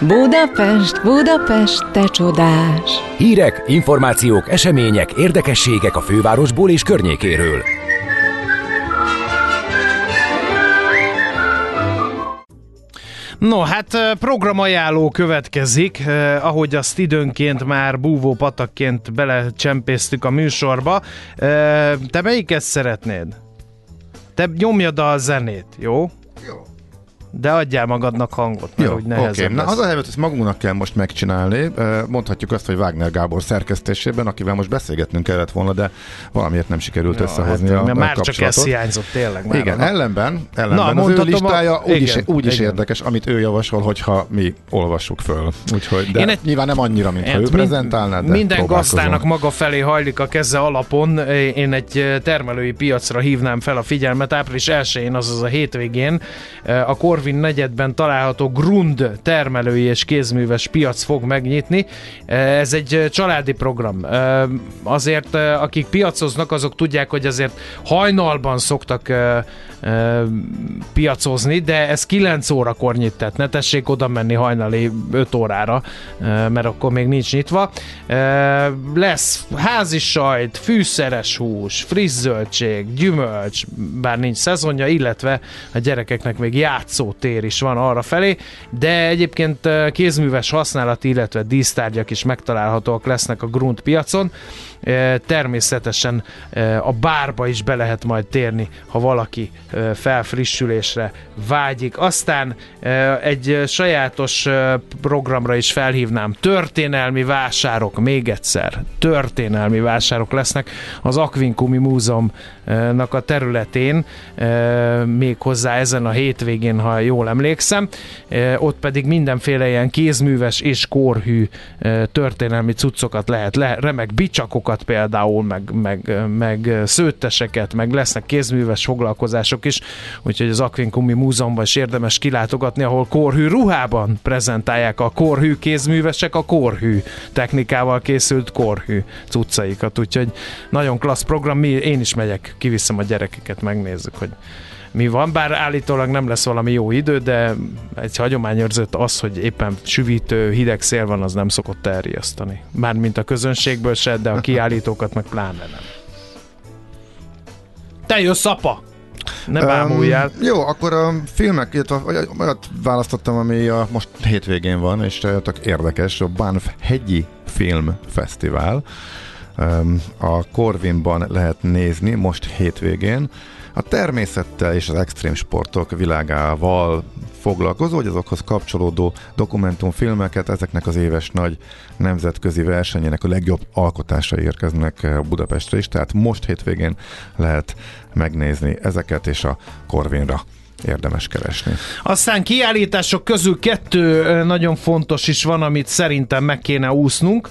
Budapest, Budapest, te csodás! Hírek, információk, események, érdekességek a fővárosból és környékéről. No, hát programajánló következik, ahogy azt időnként már búvó patakként belecsempésztük a műsorba. Te melyiket szeretnéd? Te nyomjad a zenét, jó? Jó. De adjál magadnak hangot, mert Jó, úgy nehezebb okay. Na, az a helyzet, ezt magunknak kell most megcsinálni. Mondhatjuk azt, hogy Wagner Gábor szerkesztésében, akivel most beszélgetnünk kellett volna, de valamiért nem sikerült összehozni hát, a, mert a már csak kapcsolatot. ez hiányzott tényleg. Már Igen, a- ellenben, ellenben Na, az ő mondhatom a- listája úgy is, igen, úgy is érdekes, amit ő javasol, hogyha mi olvassuk föl. Úgyhogy, de egy- nyilván nem annyira, mint ha ő Hát prezentálná, de Minden gazdának maga felé hajlik a keze alapon. Én egy termelői piacra hívnám fel a figyelmet. Április 1-én, azaz a hétvégén a Corvin negyedben található Grund termelői és kézműves piac fog megnyitni. Ez egy családi program. Azért akik piacoznak, azok tudják, hogy azért hajnalban szoktak piacozni, de ez 9 órakor nyit, tehát ne tessék oda menni hajnali 5 órára, mert akkor még nincs nyitva. Lesz házi sajt, fűszeres hús, friss zöldség, gyümölcs, bár nincs szezonja, illetve a gyerekeknek még játszótér is van arra felé, de egyébként kézműves használati, illetve dísztárgyak is megtalálhatóak lesznek a grunt piacon. Természetesen a bárba is be lehet majd térni, ha valaki felfrissülésre vágyik. Aztán egy sajátos programra is felhívnám. Történelmi vásárok, még egyszer, történelmi vásárok lesznek az Aquincumi Múzeumnak a területén, ö, még hozzá ezen a hétvégén, ha jól emlékszem. Ö, Ott pedig mindenféle ilyen kézműves és kórhű ö, történelmi cuccokat lehet, le, remek bicsakokat például, meg, meg, meg szőtteseket, meg lesznek kézműves foglalkozások is, úgyhogy az Aquincumi Múzeumban is érdemes kilátogatni, ahol kórhű ruhában prezentálják a kórhű kézművesek a kórhű technikával készült kórhű cuccaikat, úgyhogy nagyon klassz program, én is megyek, kiviszem a gyerekeket, megnézzük, hogy mi van, bár állítólag nem lesz valami jó idő, de egy hagyományőrzött az, hogy éppen süvítő, hideg szél van, az nem szokott elriasztani. Mármint a közönségből se, de a kiállítókat meg pláne nem. Te jössz, apa! Ne bámuljál. Um, jó, akkor a filmek, illetve olyat- választottam, ami a most hétvégén van, és tök érdekes, a Banff hegyi film fesztivál. Um, a Corvinban lehet nézni most hétvégén. A természettel és az extrém sportok világával foglalkozó, vagy azokhoz kapcsolódó dokumentumfilmeket, ezeknek az éves nagy nemzetközi versenyének a legjobb alkotásai érkeznek eh, Budapestre is, tehát most hétvégén lehet megnézni ezeket, és a Corvinra érdemes keresni. Aztán kiállítások közül kettő nagyon fontos is van, amit szerintem meg kéne úsznunk.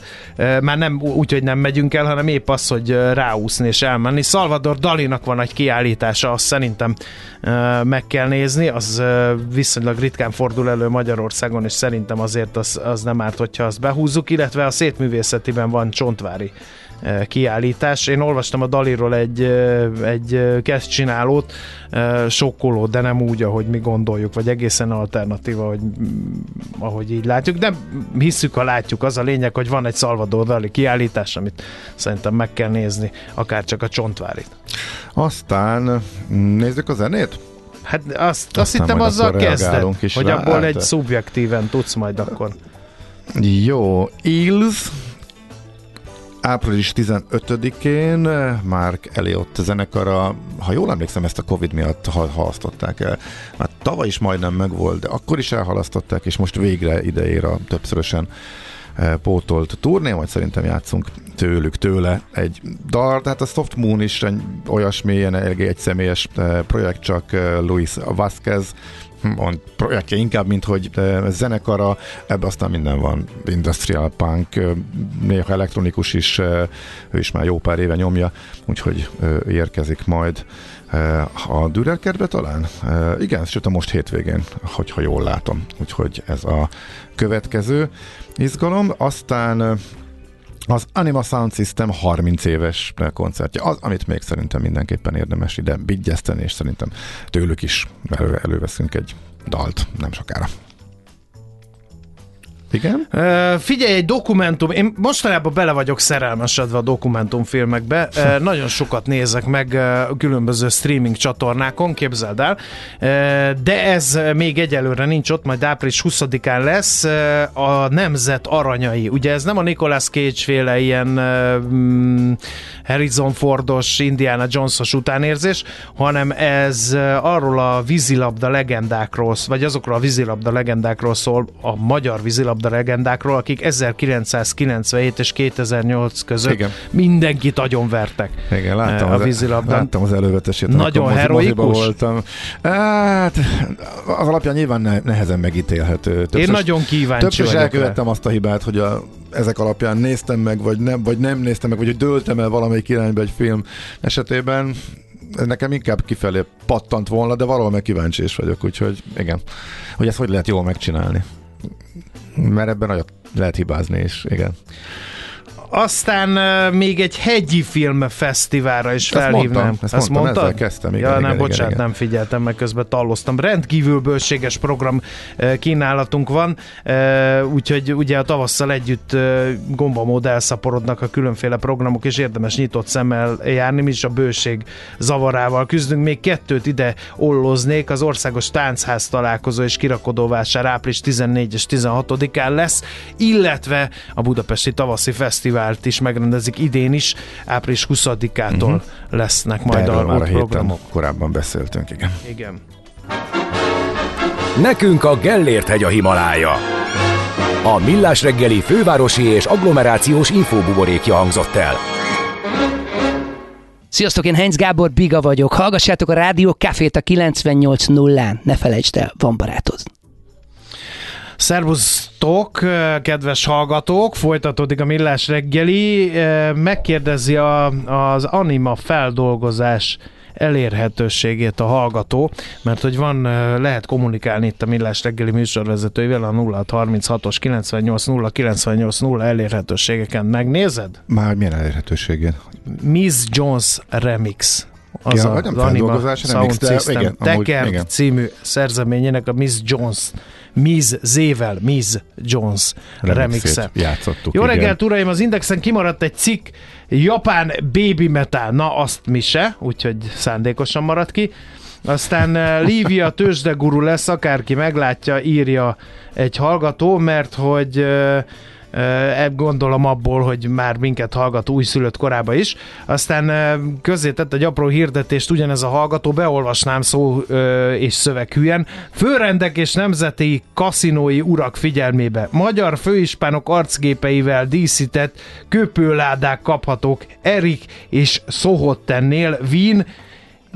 Már nem úgy, hogy nem megyünk el, hanem épp az, hogy ráúszni és elmenni. Salvador Dalinak van egy kiállítása, azt szerintem meg kell nézni. Az viszonylag ritkán fordul elő Magyarországon, és szerintem azért az, az nem árt, hogyha azt behúzzuk, illetve a szétművészetiben van Csontvári kiállítás. Én olvastam a Daliról egy, egy kezdcsinálót, sokkoló, de nem úgy, ahogy mi gondoljuk, vagy egészen alternatíva, hogy, mm, ahogy így látjuk, de hisszük, ha látjuk. Az a lényeg, hogy van egy Salvador Dali kiállítás, amit szerintem meg kell nézni, akár csak a Csontvárit. Aztán mm, nézzük a zenét? Hát azt, azt Aztán hittem azzal reagálunk is hogy rá. abból Hát, egy szubjektíven tudsz majd akkor. Jó, Eels április 15-én Mark Elliot zenekara, ha jól emlékszem, ezt a Covid miatt ha- halasztották el. Már tavaly is majdnem megvolt, de akkor is elhalasztották, és most végre ide ér a többszörösen eh, pótolt turné, majd szerintem játszunk tőlük, tőle egy dal, tehát a Soft Moon is olyasmi, ilyen egy személyes eh, projekt, csak eh, Luis Vázquez mond, projektje inkább, mint hogy zenekara, ebbe aztán minden van, industrial punk, néha elektronikus is, ő is már jó pár éve nyomja, úgyhogy érkezik majd a Dürer kertbe talán? Igen, sőt a most hétvégén, hogyha jól látom. Úgyhogy ez a következő izgalom. Aztán az Anima Sound System 30 éves koncertje, az, amit még szerintem mindenképpen érdemes ide bigyeszteni, és szerintem tőlük is elő, előveszünk egy dalt nem sokára. Igen? Uh, figyelj, egy dokumentum, én mostanában bele vagyok szerelmesedve a dokumentumfilmekbe, uh, nagyon sokat nézek meg uh, különböző streaming csatornákon, képzeld el, uh, de ez még egyelőre nincs ott, majd április 20-án lesz uh, a Nemzet Aranyai. Ugye ez nem a Nicolas Cage féle ilyen uh, Harrison Fordos, Indiana Jones-os utánérzés, hanem ez uh, arról a vízilabda legendákról, vagy azokról a vízilabda legendákról szól, a magyar vízilabda legendákról, akik 1997 és 2008 között Igen. mindenkit vertek Igen, láttam, a vízilabdán. Láttam az elővetesét. Nagyon heroikus. voltam. Hát, az alapján nyilván nehezen megítélhető. Többször, Én nagyon kíváncsi Többször vagyok elkövettem azt a hibát, hogy a ezek alapján néztem meg, vagy nem, vagy nem néztem meg, vagy hogy döltem el valamelyik irányba egy film esetében, nekem inkább kifelé pattant volna, de valahol meg kíváncsi is vagyok, úgyhogy igen, hogy ezt hogy lehet jól megcsinálni. Mert ebben nagyot lehet hibázni is, igen. Aztán uh, még egy hegyi filmfesztiválra is ezt felhívnám. Mondtam, ezt, ezt mondtam, mondtad? kezdtem. Igen, ja, igen, nem, igen, bocsánat, igen. nem figyeltem meg, közben talloztam. Rendkívül bőséges program uh, kínálatunk van, uh, úgyhogy ugye a tavasszal együtt uh, gombamód elszaporodnak a különféle programok, és érdemes nyitott szemmel járni, mi is a bőség zavarával küzdünk. Még kettőt ide olloznék, az Országos Táncház találkozó és kirakodóvásár április 14 és 16-án lesz, illetve a Budapesti Tavaszi Fesztivál fesztivált is megrendezik idén is, április 20-ától uh-huh. lesznek majd a, már a programok. korábban beszéltünk, igen. Igen. Nekünk a Gellért hegy a Himalája. A Millás reggeli fővárosi és agglomerációs infóbuborékja hangzott el. Sziasztok, én Heinz Gábor Biga vagyok. Hallgassátok a Rádió Cafét a 98.0-án. Ne felejtsd el, van barátod. Szervusztok, kedves hallgatók! Folytatódik a Millás reggeli. Megkérdezi a, az anima feldolgozás elérhetőségét a hallgató, mert hogy van, lehet kommunikálni itt a Millás reggeli műsorvezetőivel a 0636-os 98 98 0 elérhetőségeken. Megnézed? Már milyen elérhetőségén? Miss Jones Remix az ja, a, az Anima Sound remix, System igen, Tekert igen. című szerzeményének a Miss Jones Miss Zével, Miss Jones remixe. Játszottuk, Jó igen. reggelt, uraim! Az Indexen kimaradt egy cikk, Japán baby metal. Na, azt mi se, úgyhogy szándékosan maradt ki. Aztán eh, Lívia tőzsdeguru lesz, akárki meglátja, írja egy hallgató, mert hogy uh, gondolom abból, hogy már minket hallgat újszülött korába is. Aztán közé tett egy apró hirdetést ugyanez a hallgató, beolvasnám szó és szöveghűen. Főrendek és nemzeti kaszinói urak figyelmébe. Magyar főispánok arcgépeivel díszített köpőládák kaphatók Erik és Szohottennél Wien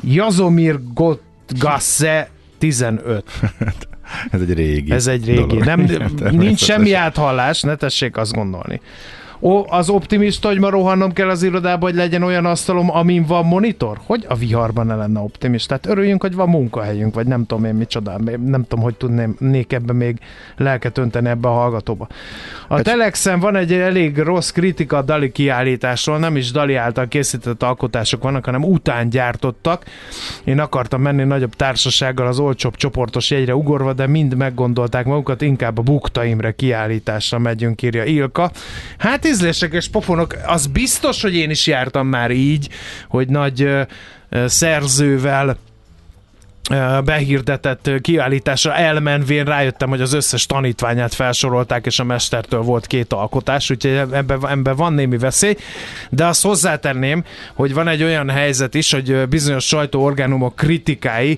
Jazomir Gotgasse 15. Ez egy régi. Ez egy régi. Dolog. Nem, nincs semmi áthallás, ne tessék azt gondolni. Ó, az optimista, hogy ma rohannom kell az irodába, hogy legyen olyan asztalom, amin van monitor? Hogy a viharban ne lenne optimista? Tehát örüljünk, hogy van munkahelyünk, vagy nem tudom én micsoda. Nem tudom, hogy tudnék ebbe még lelket önteni ebbe a hallgatóba. A egy... Telexen van egy elég rossz kritika a Dali kiállításról, nem is Dali által készített alkotások vannak, hanem után gyártottak. Én akartam menni nagyobb társasággal az olcsóbb csoportos jegyre ugorva, de mind meggondolták magukat, inkább a Buktaimre kiállításra megyünk, írja Ilka. Hát ízlések és pofonok, az biztos, hogy én is jártam már így, hogy nagy szerzővel behirdetett kiállításra elmenvén rájöttem, hogy az összes tanítványát felsorolták, és a mestertől volt két alkotás, úgyhogy ebben, ebben van némi veszély, de azt hozzátenném, hogy van egy olyan helyzet is, hogy bizonyos sajtóorgánumok kritikái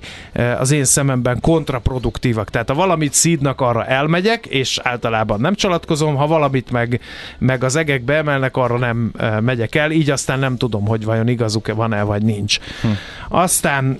az én szememben kontraproduktívak. Tehát ha valamit szídnak, arra elmegyek, és általában nem csalatkozom, ha valamit meg, meg az egekbe emelnek, arra nem megyek el, így aztán nem tudom, hogy vajon igazuk-e van-e, vagy nincs. Hm. Aztán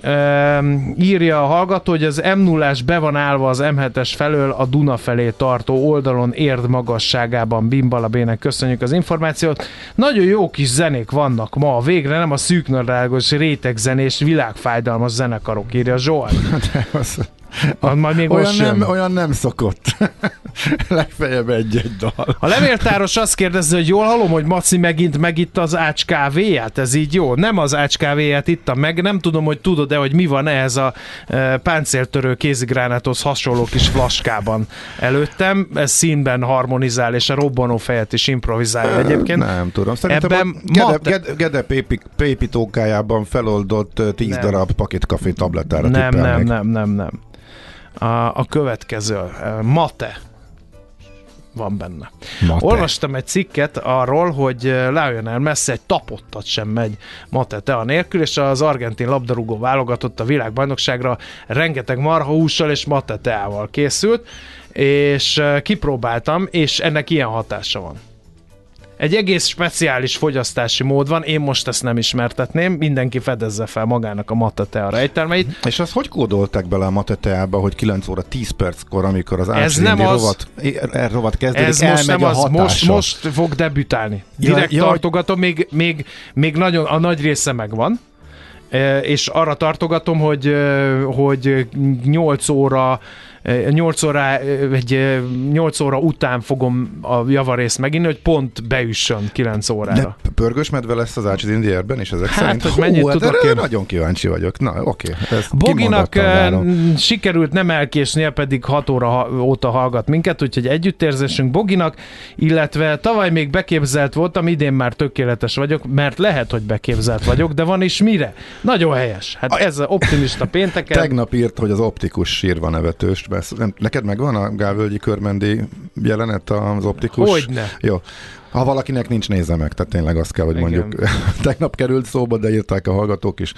ír írja a hallgató, hogy az m 0 be van állva az M7-es felől a Duna felé tartó oldalon érd magasságában. Bimbala Bének köszönjük az információt. Nagyon jó kis zenék vannak ma. Végre nem a szűknadrágos rétegzenés világfájdalmas zenekarok, írja Zsolt. Majd még olyan, nem, jön. olyan nem szokott. Legfeljebb egy-egy dal. A levéltáros azt kérdezi, hogy jól hallom, hogy Maci megint megitta az ács kávéját, ez így jó? Nem az ács kávéját ittam meg, nem tudom, hogy tudod-e, hogy mi van ehhez a e, páncéltörő kézigránáthoz hasonló kis flaskában előttem. Ez színben harmonizál, és a robbanó fejet is improvizálja egyébként. Nem tudom. Szerintem Ebben Ebben Gede, mat- Gede, Gede pépi, pépi tókájában feloldott ö, 10 Nem. darab pakétkafé tablettára Nem, tippelnék. nem, nem, nem, nem. A, a következő, mate van benne. Mate. Olvastam egy cikket arról, hogy Lionel Messi egy tapottat sem megy Mate Tea nélkül, és az argentin labdarúgó válogatott a világbajnokságra rengeteg marhahússal és Mate Teával készült, és kipróbáltam, és ennek ilyen hatása van. Egy egész speciális fogyasztási mód van, én most ezt nem ismertetném, mindenki fedezze fel magának a Mate Tea rejtelmeit. És azt hogy kódolták bele a mateteába, hogy 9 óra 10 perckor, amikor az Ez nem az- rovat, er, rovat kezdődik, Ez most nem az, most, most fog debütálni. Direkt Ja, ja, tartogatom, még, még, még nagyon, a nagy része megvan, E, és arra tartogatom, hogy, e, hogy 8 óra 8 óra, egy e, 8 óra után fogom a javarészt meginni, hogy pont beüssön 9 órára. De pörgős medve lesz az Ácsi Indierben is ezek Hát, szerint? hogy mennyit Hú, hát tudok én. nagyon kíváncsi vagyok. Na, oké. Boginak sikerült nem elkésnie, pedig 6 óra óta hallgat minket, úgyhogy együttérzésünk Boginak, illetve tavaly még beképzelt voltam, idén már tökéletes vagyok, mert lehet, hogy beképzelt vagyok, de van is mire. Nagyon helyes. Hát ez a optimista pénteken. Tegnap írt, hogy az optikus sírva nevetős. Mert nem- Neked megvan a Gávölgyi körmendi jelenet az optikus? Hogyne. Jó. Ha valakinek nincs, nézze meg, tehát tényleg azt kell, hogy Igen. mondjuk tegnap került szóba, de írták a hallgatók is.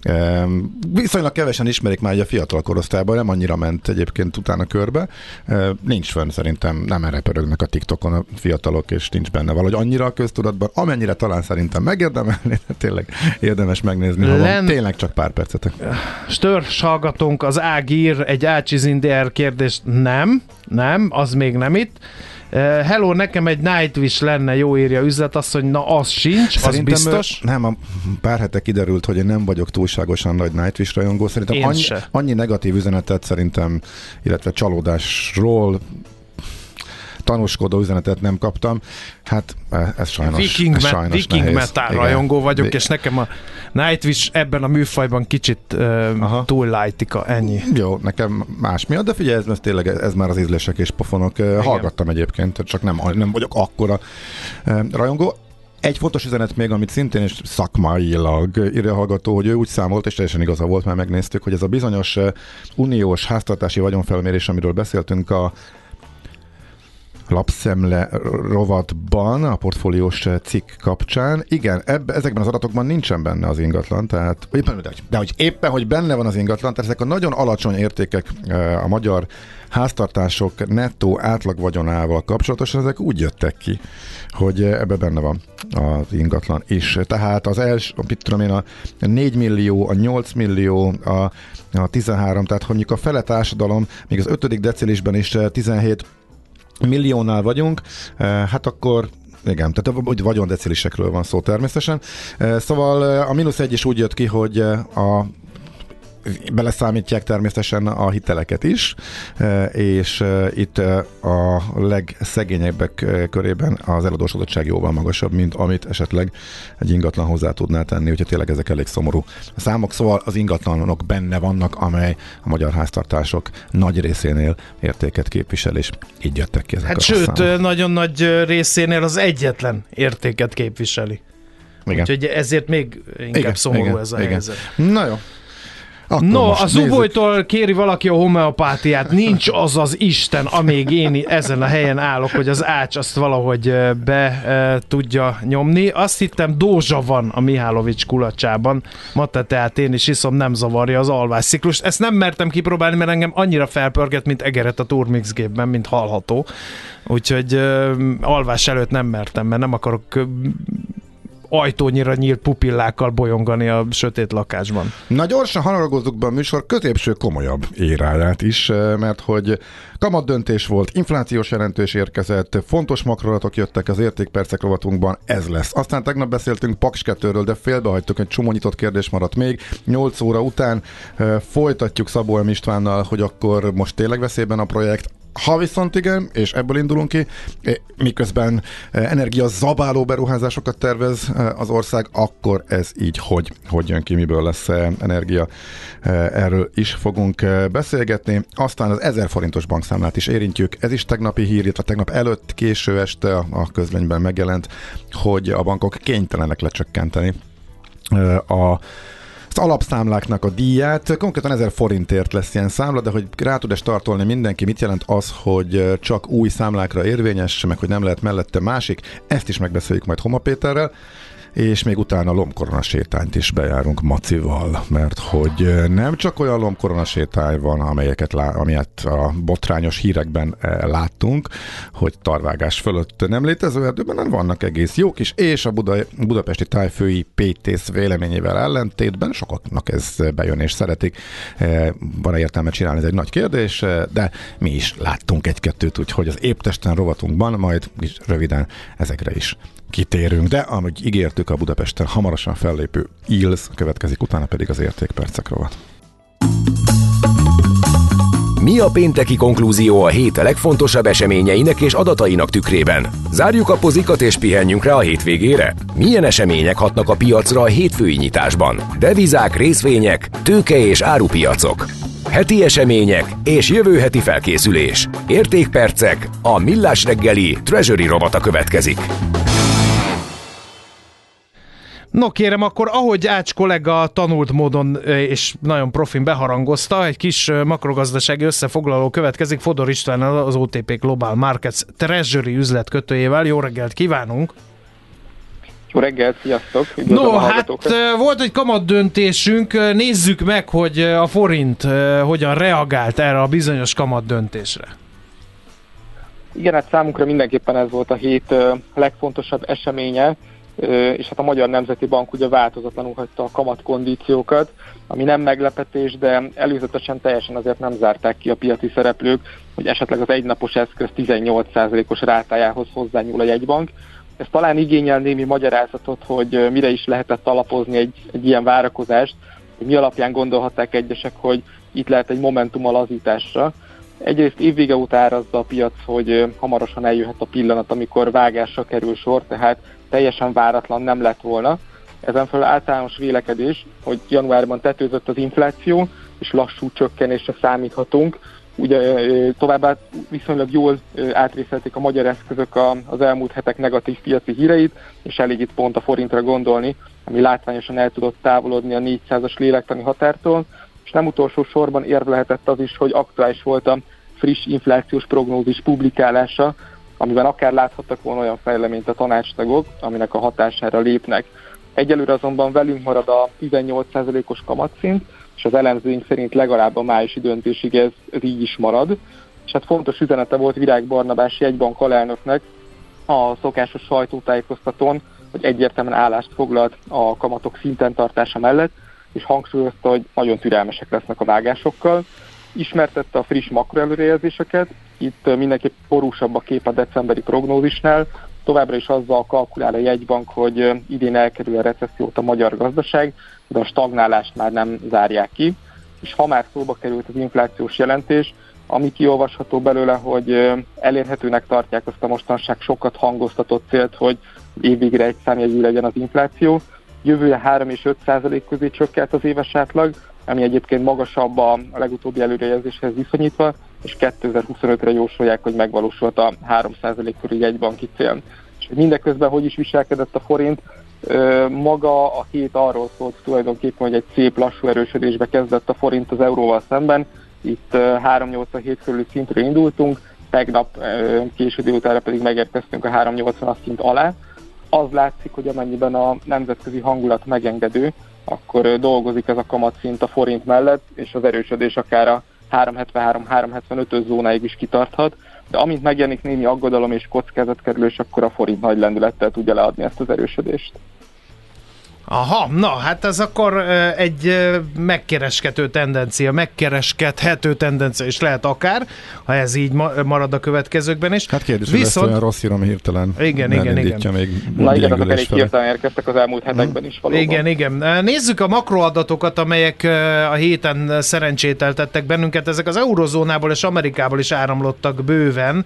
Ehm, Viszonylag kevesen ismerik már így a fiatal korosztályban, nem annyira ment egyébként utána körbe. Ehm, Nincs fönn szerintem, nem erre pörögnek a TikTokon a fiatalok, és nincs benne valahogy annyira a köztudatban, amennyire talán szerintem megérdemelni, de tényleg érdemes megnézni, ha Len- van tényleg csak pár percetek. Störs hallgatónk, az Ágír egy Ácsizinder kérdést. Nem, nem, az még nem itt. Hello, nekem egy Nightwish lenne, jó írja üzlet, azt, hogy na az sincs, az Szerintem, biztos. ö, Nem, a pár hete kiderült, hogy én nem vagyok túlságosan nagy Nightwish rajongó. Szerintem Én annyi, se. annyi negatív üzenetet szerintem, illetve csalódásról tanúskodó üzenetet nem kaptam. Hát e- ez sajnos, Viking, ez sajnos Viking nehéz. metal Igen. rajongó vagyok, Vi- és nekem a Nightwish ebben a műfajban kicsit uh, túl lightika, ennyi. Jó, nekem más miatt, de figyelj, ez, ez tényleg ez már az ízlések és pofonok. Igen. Hallgattam egyébként, csak nem, nem vagyok akkora eh, rajongó. Egy fontos üzenet még, amit szintén is szakmailag írja a hallgató, hogy ő úgy számolt, és teljesen igaza volt, mert megnéztük, hogy ez a bizonyos uniós háztartási vagyonfelmérés, amiről beszéltünk a lapszemle rovatban, a portfóliós cikk kapcsán. Igen, ebbe, ezekben az adatokban nincsen benne az ingatlan, tehát éppen, de, de hogy éppen, hogy benne van az ingatlan, tehát ezek a nagyon alacsony értékek eh, a magyar háztartások nettó átlag vagyonával kapcsolatosan, ezek úgy jöttek ki, hogy eh, ebbe benne van az ingatlan is. Tehát az első, mit tudom én, a 4 millió, a 8 millió, a, a 13, tehát mondjuk a fele társadalom, még az ötödik decilisben is eh, 17 milliónál vagyunk, eh, hát akkor igen, tehát úgy vagyondecilisekről van szó természetesen. Eh, Szóval eh, a mínusz egy is úgy jött ki, hogy a beleszámítják természetesen a hiteleket is, eh, és eh, itt eh, a legszegényebbek körében az eladósodottság jóval magasabb, mint amit esetleg egy ingatlan hozzá tudná tenni, úgyhogy tényleg ezek elég szomorú számok, szóval az ingatlanok benne vannak, amely a magyar háztartások nagy részénél értéket képvisel, és így jöttek ki ezek Hát a sőt, számok. nagyon nagy részénél az egyetlen értéket képviseli. Igen. Úgyhogy ezért még inkább Igen, szomorú igen, ez a igen. helyzet. Na jó. Akkor No, most az nézzük. Ubolytól kéri valaki a homeopátiát. Nincs az az Isten, amíg én ezen a helyen állok, hogy az ács azt valahogy be e, tudja nyomni. Azt hittem dózsa van a Mihálovics kulacsában. Mate, tehát én is iszom, nem zavarja az alvásciklust. Ezt nem mertem kipróbálni, mert engem annyira felpörget, mint egeret a Turmix gépben, mint hallható. Úgyhogy ö, alvás előtt nem mertem, mert nem akarok ajtónyira nyílt pupillákkal bolyongani a sötét lakásban. Na gyorsan haragozzuk be a műsor középső komolyabb éráját is, eh, mert hogy kamat döntés volt, inflációs jelentős érkezett, fontos makrolatok jöttek az értékpercek rovatunkban, ez lesz. Aztán tegnap beszéltünk Paks 2-ről, de félbehagytuk, egy csomó nyitott kérdés maradt még. 8 óra után eh, folytatjuk Szabó Istvánnal, hogy akkor most tényleg veszélyben a projekt, ha viszont igen, és ebből indulunk ki, eh, miközben eh, energia zabáló beruházásokat tervez eh, az ország, akkor ez így hogy, hogy jön ki, miből lesz energia. Erről is fogunk beszélgetni. Aztán az 1000 forintos bankszámlát is érintjük. Ez is tegnapi hír, illetve tegnap előtt, késő este a közlönyben megjelent, hogy a bankok kénytelenek lecsökkenteni a az alapszámláknak a díját. Konkrétan 1000 forintért lesz ilyen számla, de hogy rá tud-e startolni mindenki, mit jelent az, hogy csak új számlákra érvényes, meg hogy nem lehet mellette másik, ezt is megbeszéljük majd Homa Péterrel és még utána lomkorona sétányt is bejárunk Macival, mert hogy nem csak olyan lomkorona sétány van, amelyeket lá, amilyet a botrányos hírekben láttunk, hogy tarvágás fölött nem létező erdőben, nem vannak egész jók is, és a Buda, budapesti tájfői Pétész véleményével ellentétben sokaknak ez bejön és szeretik. Van-e értelme csinálni, ez egy nagy kérdés, de mi is láttunk egy-kettőt, úgyhogy az éptesten rovatunkban majd röviden ezekre is kitérünk, de amúgy ígértük a Budapesten hamarosan fellépő ILS következik, utána pedig az értékpercek rovat. Mi a pénteki konklúzió a hét legfontosabb eseményeinek és adatainak tükrében? Zárjuk a pozikat és pihenjünk rá a hétvégére? Milyen események hatnak a piacra a hétfői nyitásban? Devizák, részvények, tőke és árupiacok. Heti események és jövő heti felkészülés. Értékpercek, a millás reggeli Treasury robata következik. No kérem, akkor ahogy Ács kollega tanult módon és nagyon profin beharangozta, egy kis makrogazdasági összefoglaló következik Fodor István az OTP Global Markets Treasury üzletkötőjével. Jó reggelt kívánunk! Jó reggelt, sziasztok! no, hát volt egy kamat döntésünk, nézzük meg, hogy a forint hogyan reagált erre a bizonyos kamat döntésre. Igen, hát számunkra mindenképpen ez volt a hét legfontosabb eseménye és hát a Magyar Nemzeti Bank ugye változatlanul hagyta a kamatkondíciókat, ami nem meglepetés, de előzetesen teljesen azért nem zárták ki a piaci szereplők, hogy esetleg az egynapos eszköz 18%-os rátájához hozzányúl a jegybank. Ez talán igényel némi magyarázatot, hogy mire is lehetett alapozni egy, egy ilyen várakozást, hogy mi alapján gondolhatták egyesek, hogy itt lehet egy momentum a lazításra. Egyrészt évvége után árazza a piac, hogy hamarosan eljöhet a pillanat, amikor vágásra kerül sor, tehát teljesen váratlan nem lett volna. Ezen felül általános vélekedés, hogy januárban tetőzött az infláció, és lassú csökkenésre számíthatunk. Ugye továbbá viszonylag jól átvészelték a magyar eszközök az elmúlt hetek negatív piaci híreit, és elég itt pont a forintra gondolni, ami látványosan el tudott távolodni a 400-as lélektani határtól, és nem utolsó sorban érv lehetett az is, hogy aktuális volt a friss inflációs prognózis publikálása, amiben akár láthattak volna olyan fejleményt a tanácstagok, aminek a hatására lépnek. Egyelőre azonban velünk marad a 18%-os kamatszint, és az elemzőink szerint legalább a májusi döntésig ez, ez így is marad. És hát fontos üzenete volt Virág Barnabás jegybank alelnöknek a szokásos sajtótájékoztatón, hogy egyértelműen állást foglalt a kamatok szinten tartása mellett, és hangsúlyozta, hogy nagyon türelmesek lesznek a vágásokkal. Ismertette a friss makroelőrejelzéseket, itt mindenképp borúsabb a kép a decemberi prognózisnál. Továbbra is azzal kalkulál a jegybank, hogy idén elkerül a recessziót a magyar gazdaság, de a stagnálást már nem zárják ki. És ha már szóba került az inflációs jelentés, ami kiolvasható belőle, hogy elérhetőnek tartják azt a mostanság sokat hangoztatott célt, hogy évvégre egy számjegyű legyen az infláció. Jövőre 3 és 5 százalék közé csökkent az éves átlag, ami egyébként magasabb a legutóbbi előrejelzéshez viszonyítva, és 2025-re jósolják, hogy megvalósult a 3% körül jegybanki cél. És mindeközben hogy is viselkedett a forint, maga a hét arról szólt tulajdonképpen, hogy egy szép lassú erősödésbe kezdett a forint az euróval szemben. Itt 3,87 körüli szintről indultunk, tegnap késő délutára pedig megérkeztünk a 3,80 szint alá. Az látszik, hogy amennyiben a nemzetközi hangulat megengedő, akkor dolgozik ez a kamatszint a forint mellett, és az erősödés akár a 373-375-ös zónáig is kitarthat, de amint megjelenik némi aggodalom és kockázatkerülés, akkor a forint nagy lendülettel tudja leadni ezt az erősödést. Aha, na hát ez akkor egy megkereskedő tendencia, megkereskedhető tendencia is lehet akár, ha ez így marad a következőkben is. Hát kérdés, Viszont... hogy olyan rossz hír, ami hirtelen igen, igen, igen. még Na igen, azok elég hirtelen érkeztek az elmúlt hetekben is valóban. Igen, igen. Nézzük a makroadatokat, amelyek a héten szerencsételtettek bennünket. Ezek az eurozónából és Amerikából is áramlottak bőven.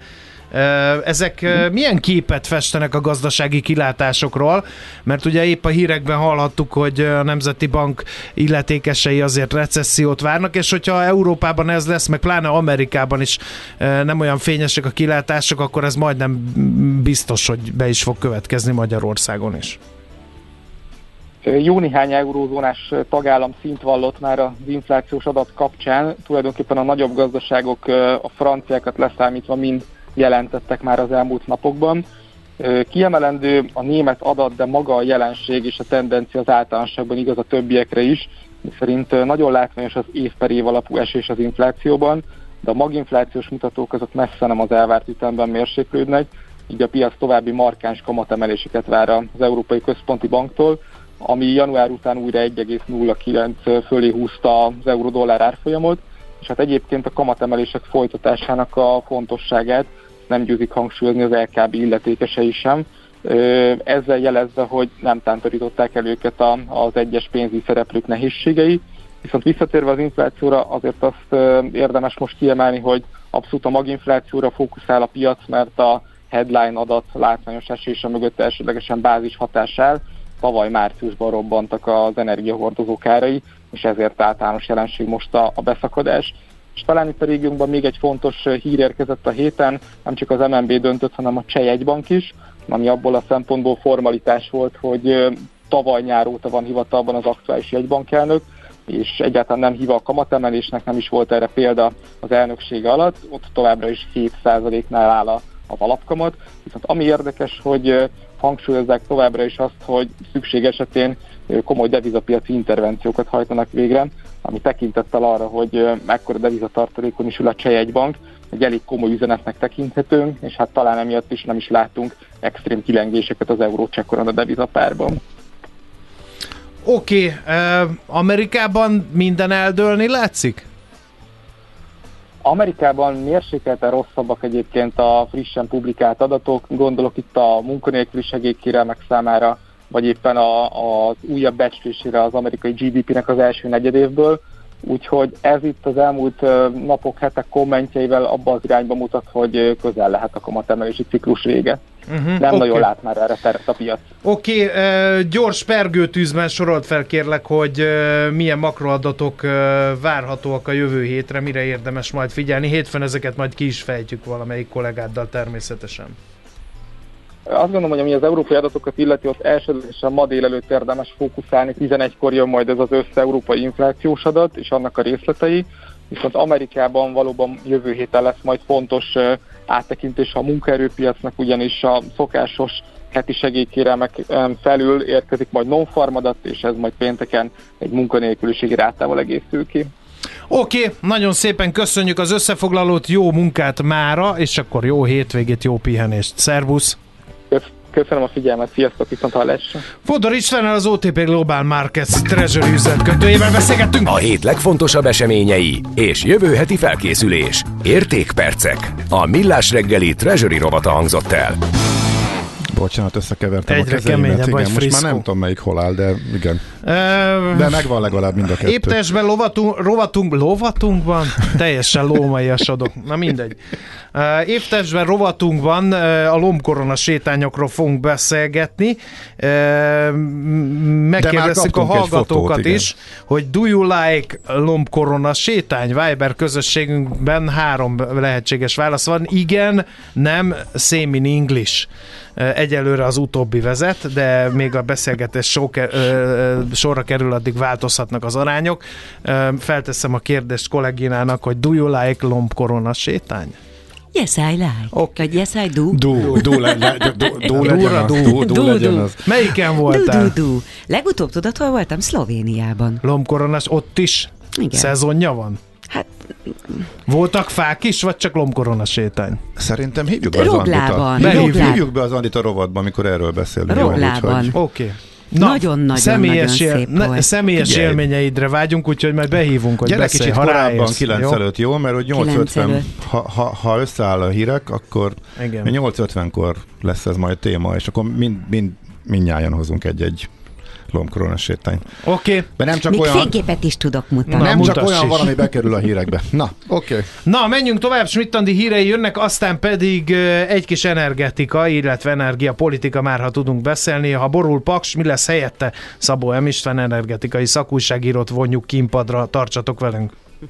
Ezek milyen képet festenek a gazdasági kilátásokról? Mert ugye épp a hírekben hallhattuk, hogy a Nemzeti Bank illetékesei azért recessziót várnak, és hogyha Európában ez lesz, meg pláne Amerikában is nem olyan fényesek a kilátások, akkor ez majdnem biztos, hogy be is fog következni Magyarországon is. Jó néhány eurózónás tagállam szint vallott már az inflációs adat kapcsán. Tulajdonképpen a nagyobb gazdaságok, a franciákat leszámítva mind jelentettek már az elmúlt napokban. Kiemelendő a német adat, de maga a jelenség és a tendencia az általánosságban igaz a többiekre is, szerint nagyon látványos az év per év alapú esés az inflációban, de a maginflációs mutatók azok messze nem az elvárt ütemben mérséklődnek, így a piac további markáns kamatemeléseket vár az Európai Központi Banktól, ami január után újra 1,09 fölé húzta az euró-dollár árfolyamot, és hát egyébként a kamatemelések folytatásának a fontosságát nem győzik hangsúlyozni az LKB illetékesei sem, ezzel jelezve, hogy nem tántorították el őket az egyes pénzügyi szereplők nehézségei, viszont visszatérve az inflációra, azért azt érdemes most kiemelni, hogy abszolút a maginflációra fókuszál a piac, mert a headline adat látványos esése mögött elsődlegesen bázis hatásál. Tavaly márciusban robbantak az energiahordozók árai, és ezért általános jelenség most a, a beszakadás. És talán itt a régiónkban még egy fontos hír érkezett a héten, nem csak az MNB döntött, hanem a Cseh jegybank is, ami abból a szempontból formalitás volt, hogy tavaly nyár óta van hivatalban az aktuális jegybankelnök, és egyáltalán nem hív a kamatemelésnek, nem is volt erre példa az elnökség alatt, ott továbbra is 7%-nál áll a, az alapkamat. Viszont ami érdekes, hogy hangsúlyozzák továbbra is azt, hogy szükség esetén komoly devizapiaci intervenciókat hajtanak végre, ami tekintettel arra, hogy mekkora devizatartalékon is ül a Csejegybank, egy elég komoly üzenetnek tekinthető, és hát talán emiatt is nem is látunk extrém kilengéseket az euró a devizapárban. Oké, okay, uh, Amerikában minden eldőlni látszik? Amerikában mérsékelten rosszabbak egyébként a frissen publikált adatok, gondolok itt a munkanélküli segélykérelmek számára, vagy éppen a, az újabb becslésére az amerikai GDP-nek az első negyedévből. Úgyhogy ez itt az elmúlt napok, hetek kommentjeivel abba az irányba mutat, hogy közel lehet a kamatemelési ciklus vége. Uh-huh, Nem okay. nagyon lát már erre teret a piac. Oké, okay, uh, gyors pergőtűzben sorolt fel kérlek, hogy uh, milyen makroadatok uh, várhatóak a jövő hétre, mire érdemes majd figyelni. Hétfőn ezeket majd ki is fejtjük valamelyik kollégáddal természetesen. Azt gondolom, hogy ami az európai adatokat illeti, ott elsődlegesen ma délelőtt érdemes fókuszálni, 11-kor jön majd ez az össze-európai inflációs adat és annak a részletei, viszont Amerikában valóban jövő héten lesz majd fontos áttekintés a munkaerőpiacnak, ugyanis a szokásos heti segélykérelmek felül érkezik majd non-farmadat, és ez majd pénteken egy munkanélküliségi rátával egészül ki. Oké, okay, nagyon szépen köszönjük az összefoglalót, jó munkát mára, és akkor jó hétvégét, jó pihenést. Szervusz! Köszönöm a figyelmet, sziasztok, viszont hallásra. Fodor István az OTP Global Markets Treasury üzletkötőjével beszélgettünk. A hét legfontosabb eseményei és jövő heti felkészülés. Értékpercek. A Millás reggeli Treasury rovata hangzott el. Bocsánat, összekevertem Egyre a kezeimet. Igen, most már nem tudom melyik hol áll, de igen. De megvan legalább mind a kettő. Éptesben lovatunk, rovatunk, lovatunkban? Teljesen lómaiasodok. Na mindegy. Uh, évtestben rovatunkban a lombkorona sétányokról fogunk beszélgetni. Megkérdezzük a hallgatókat fotót, is, hogy do you like lombkorona sétány? Viber közösségünkben három lehetséges válasz van. Igen, nem, same in English. Egyelőre az utóbbi vezet, de még a beszélgetés so, sorra kerül, addig változhatnak az arányok. Felteszem a kérdést kolléginának, hogy do you like lombkorona sétány? Yes, I like. Okay. Vagy yes, I do. Do, do, le, le, do, do, legyen az. Do, do, do, legyen az. Melyiken voltál? Do, do, do. Legutóbb tudod, hol voltam? Szlovéniában. Lombkoronás, ott is Igen. szezonja van? Hát... Voltak fák is, vagy csak lombkorona sétány? Szerintem hívjuk be az Andit hívjuk, hívjuk be az Andit a rovatba, amikor erről beszélünk. Roglában. Oké. Okay. Nagyon-nagyon személyes, nagyon szép volt. személyes Figyelj. élményeidre vágyunk, úgyhogy majd behívunk, hogy Gyere bekicsi, kicsit ha korábban, ráérsz, 9 jó? előtt, jó? Mert hogy 9 8.50, előtt. ha, ha, ha összeáll a hírek, akkor Igen. 8.50-kor lesz ez majd téma, és akkor mind, mind, mindnyájan hozunk egy-egy lombkorona sétány. Oké. De nem csak Még olyan, fényképet is tudok mutatni. Na, nem csak olyan is. van, ami bekerül a hírekbe. Na, oké. Okay. Na, menjünk tovább, Smittandi hírei jönnek, aztán pedig egy kis energetika, illetve energiapolitika már, ha tudunk beszélni. Ha borul Paks, mi lesz helyette? Szabó M. István energetikai szakújságírót vonjuk kínpadra, tartsatok velünk.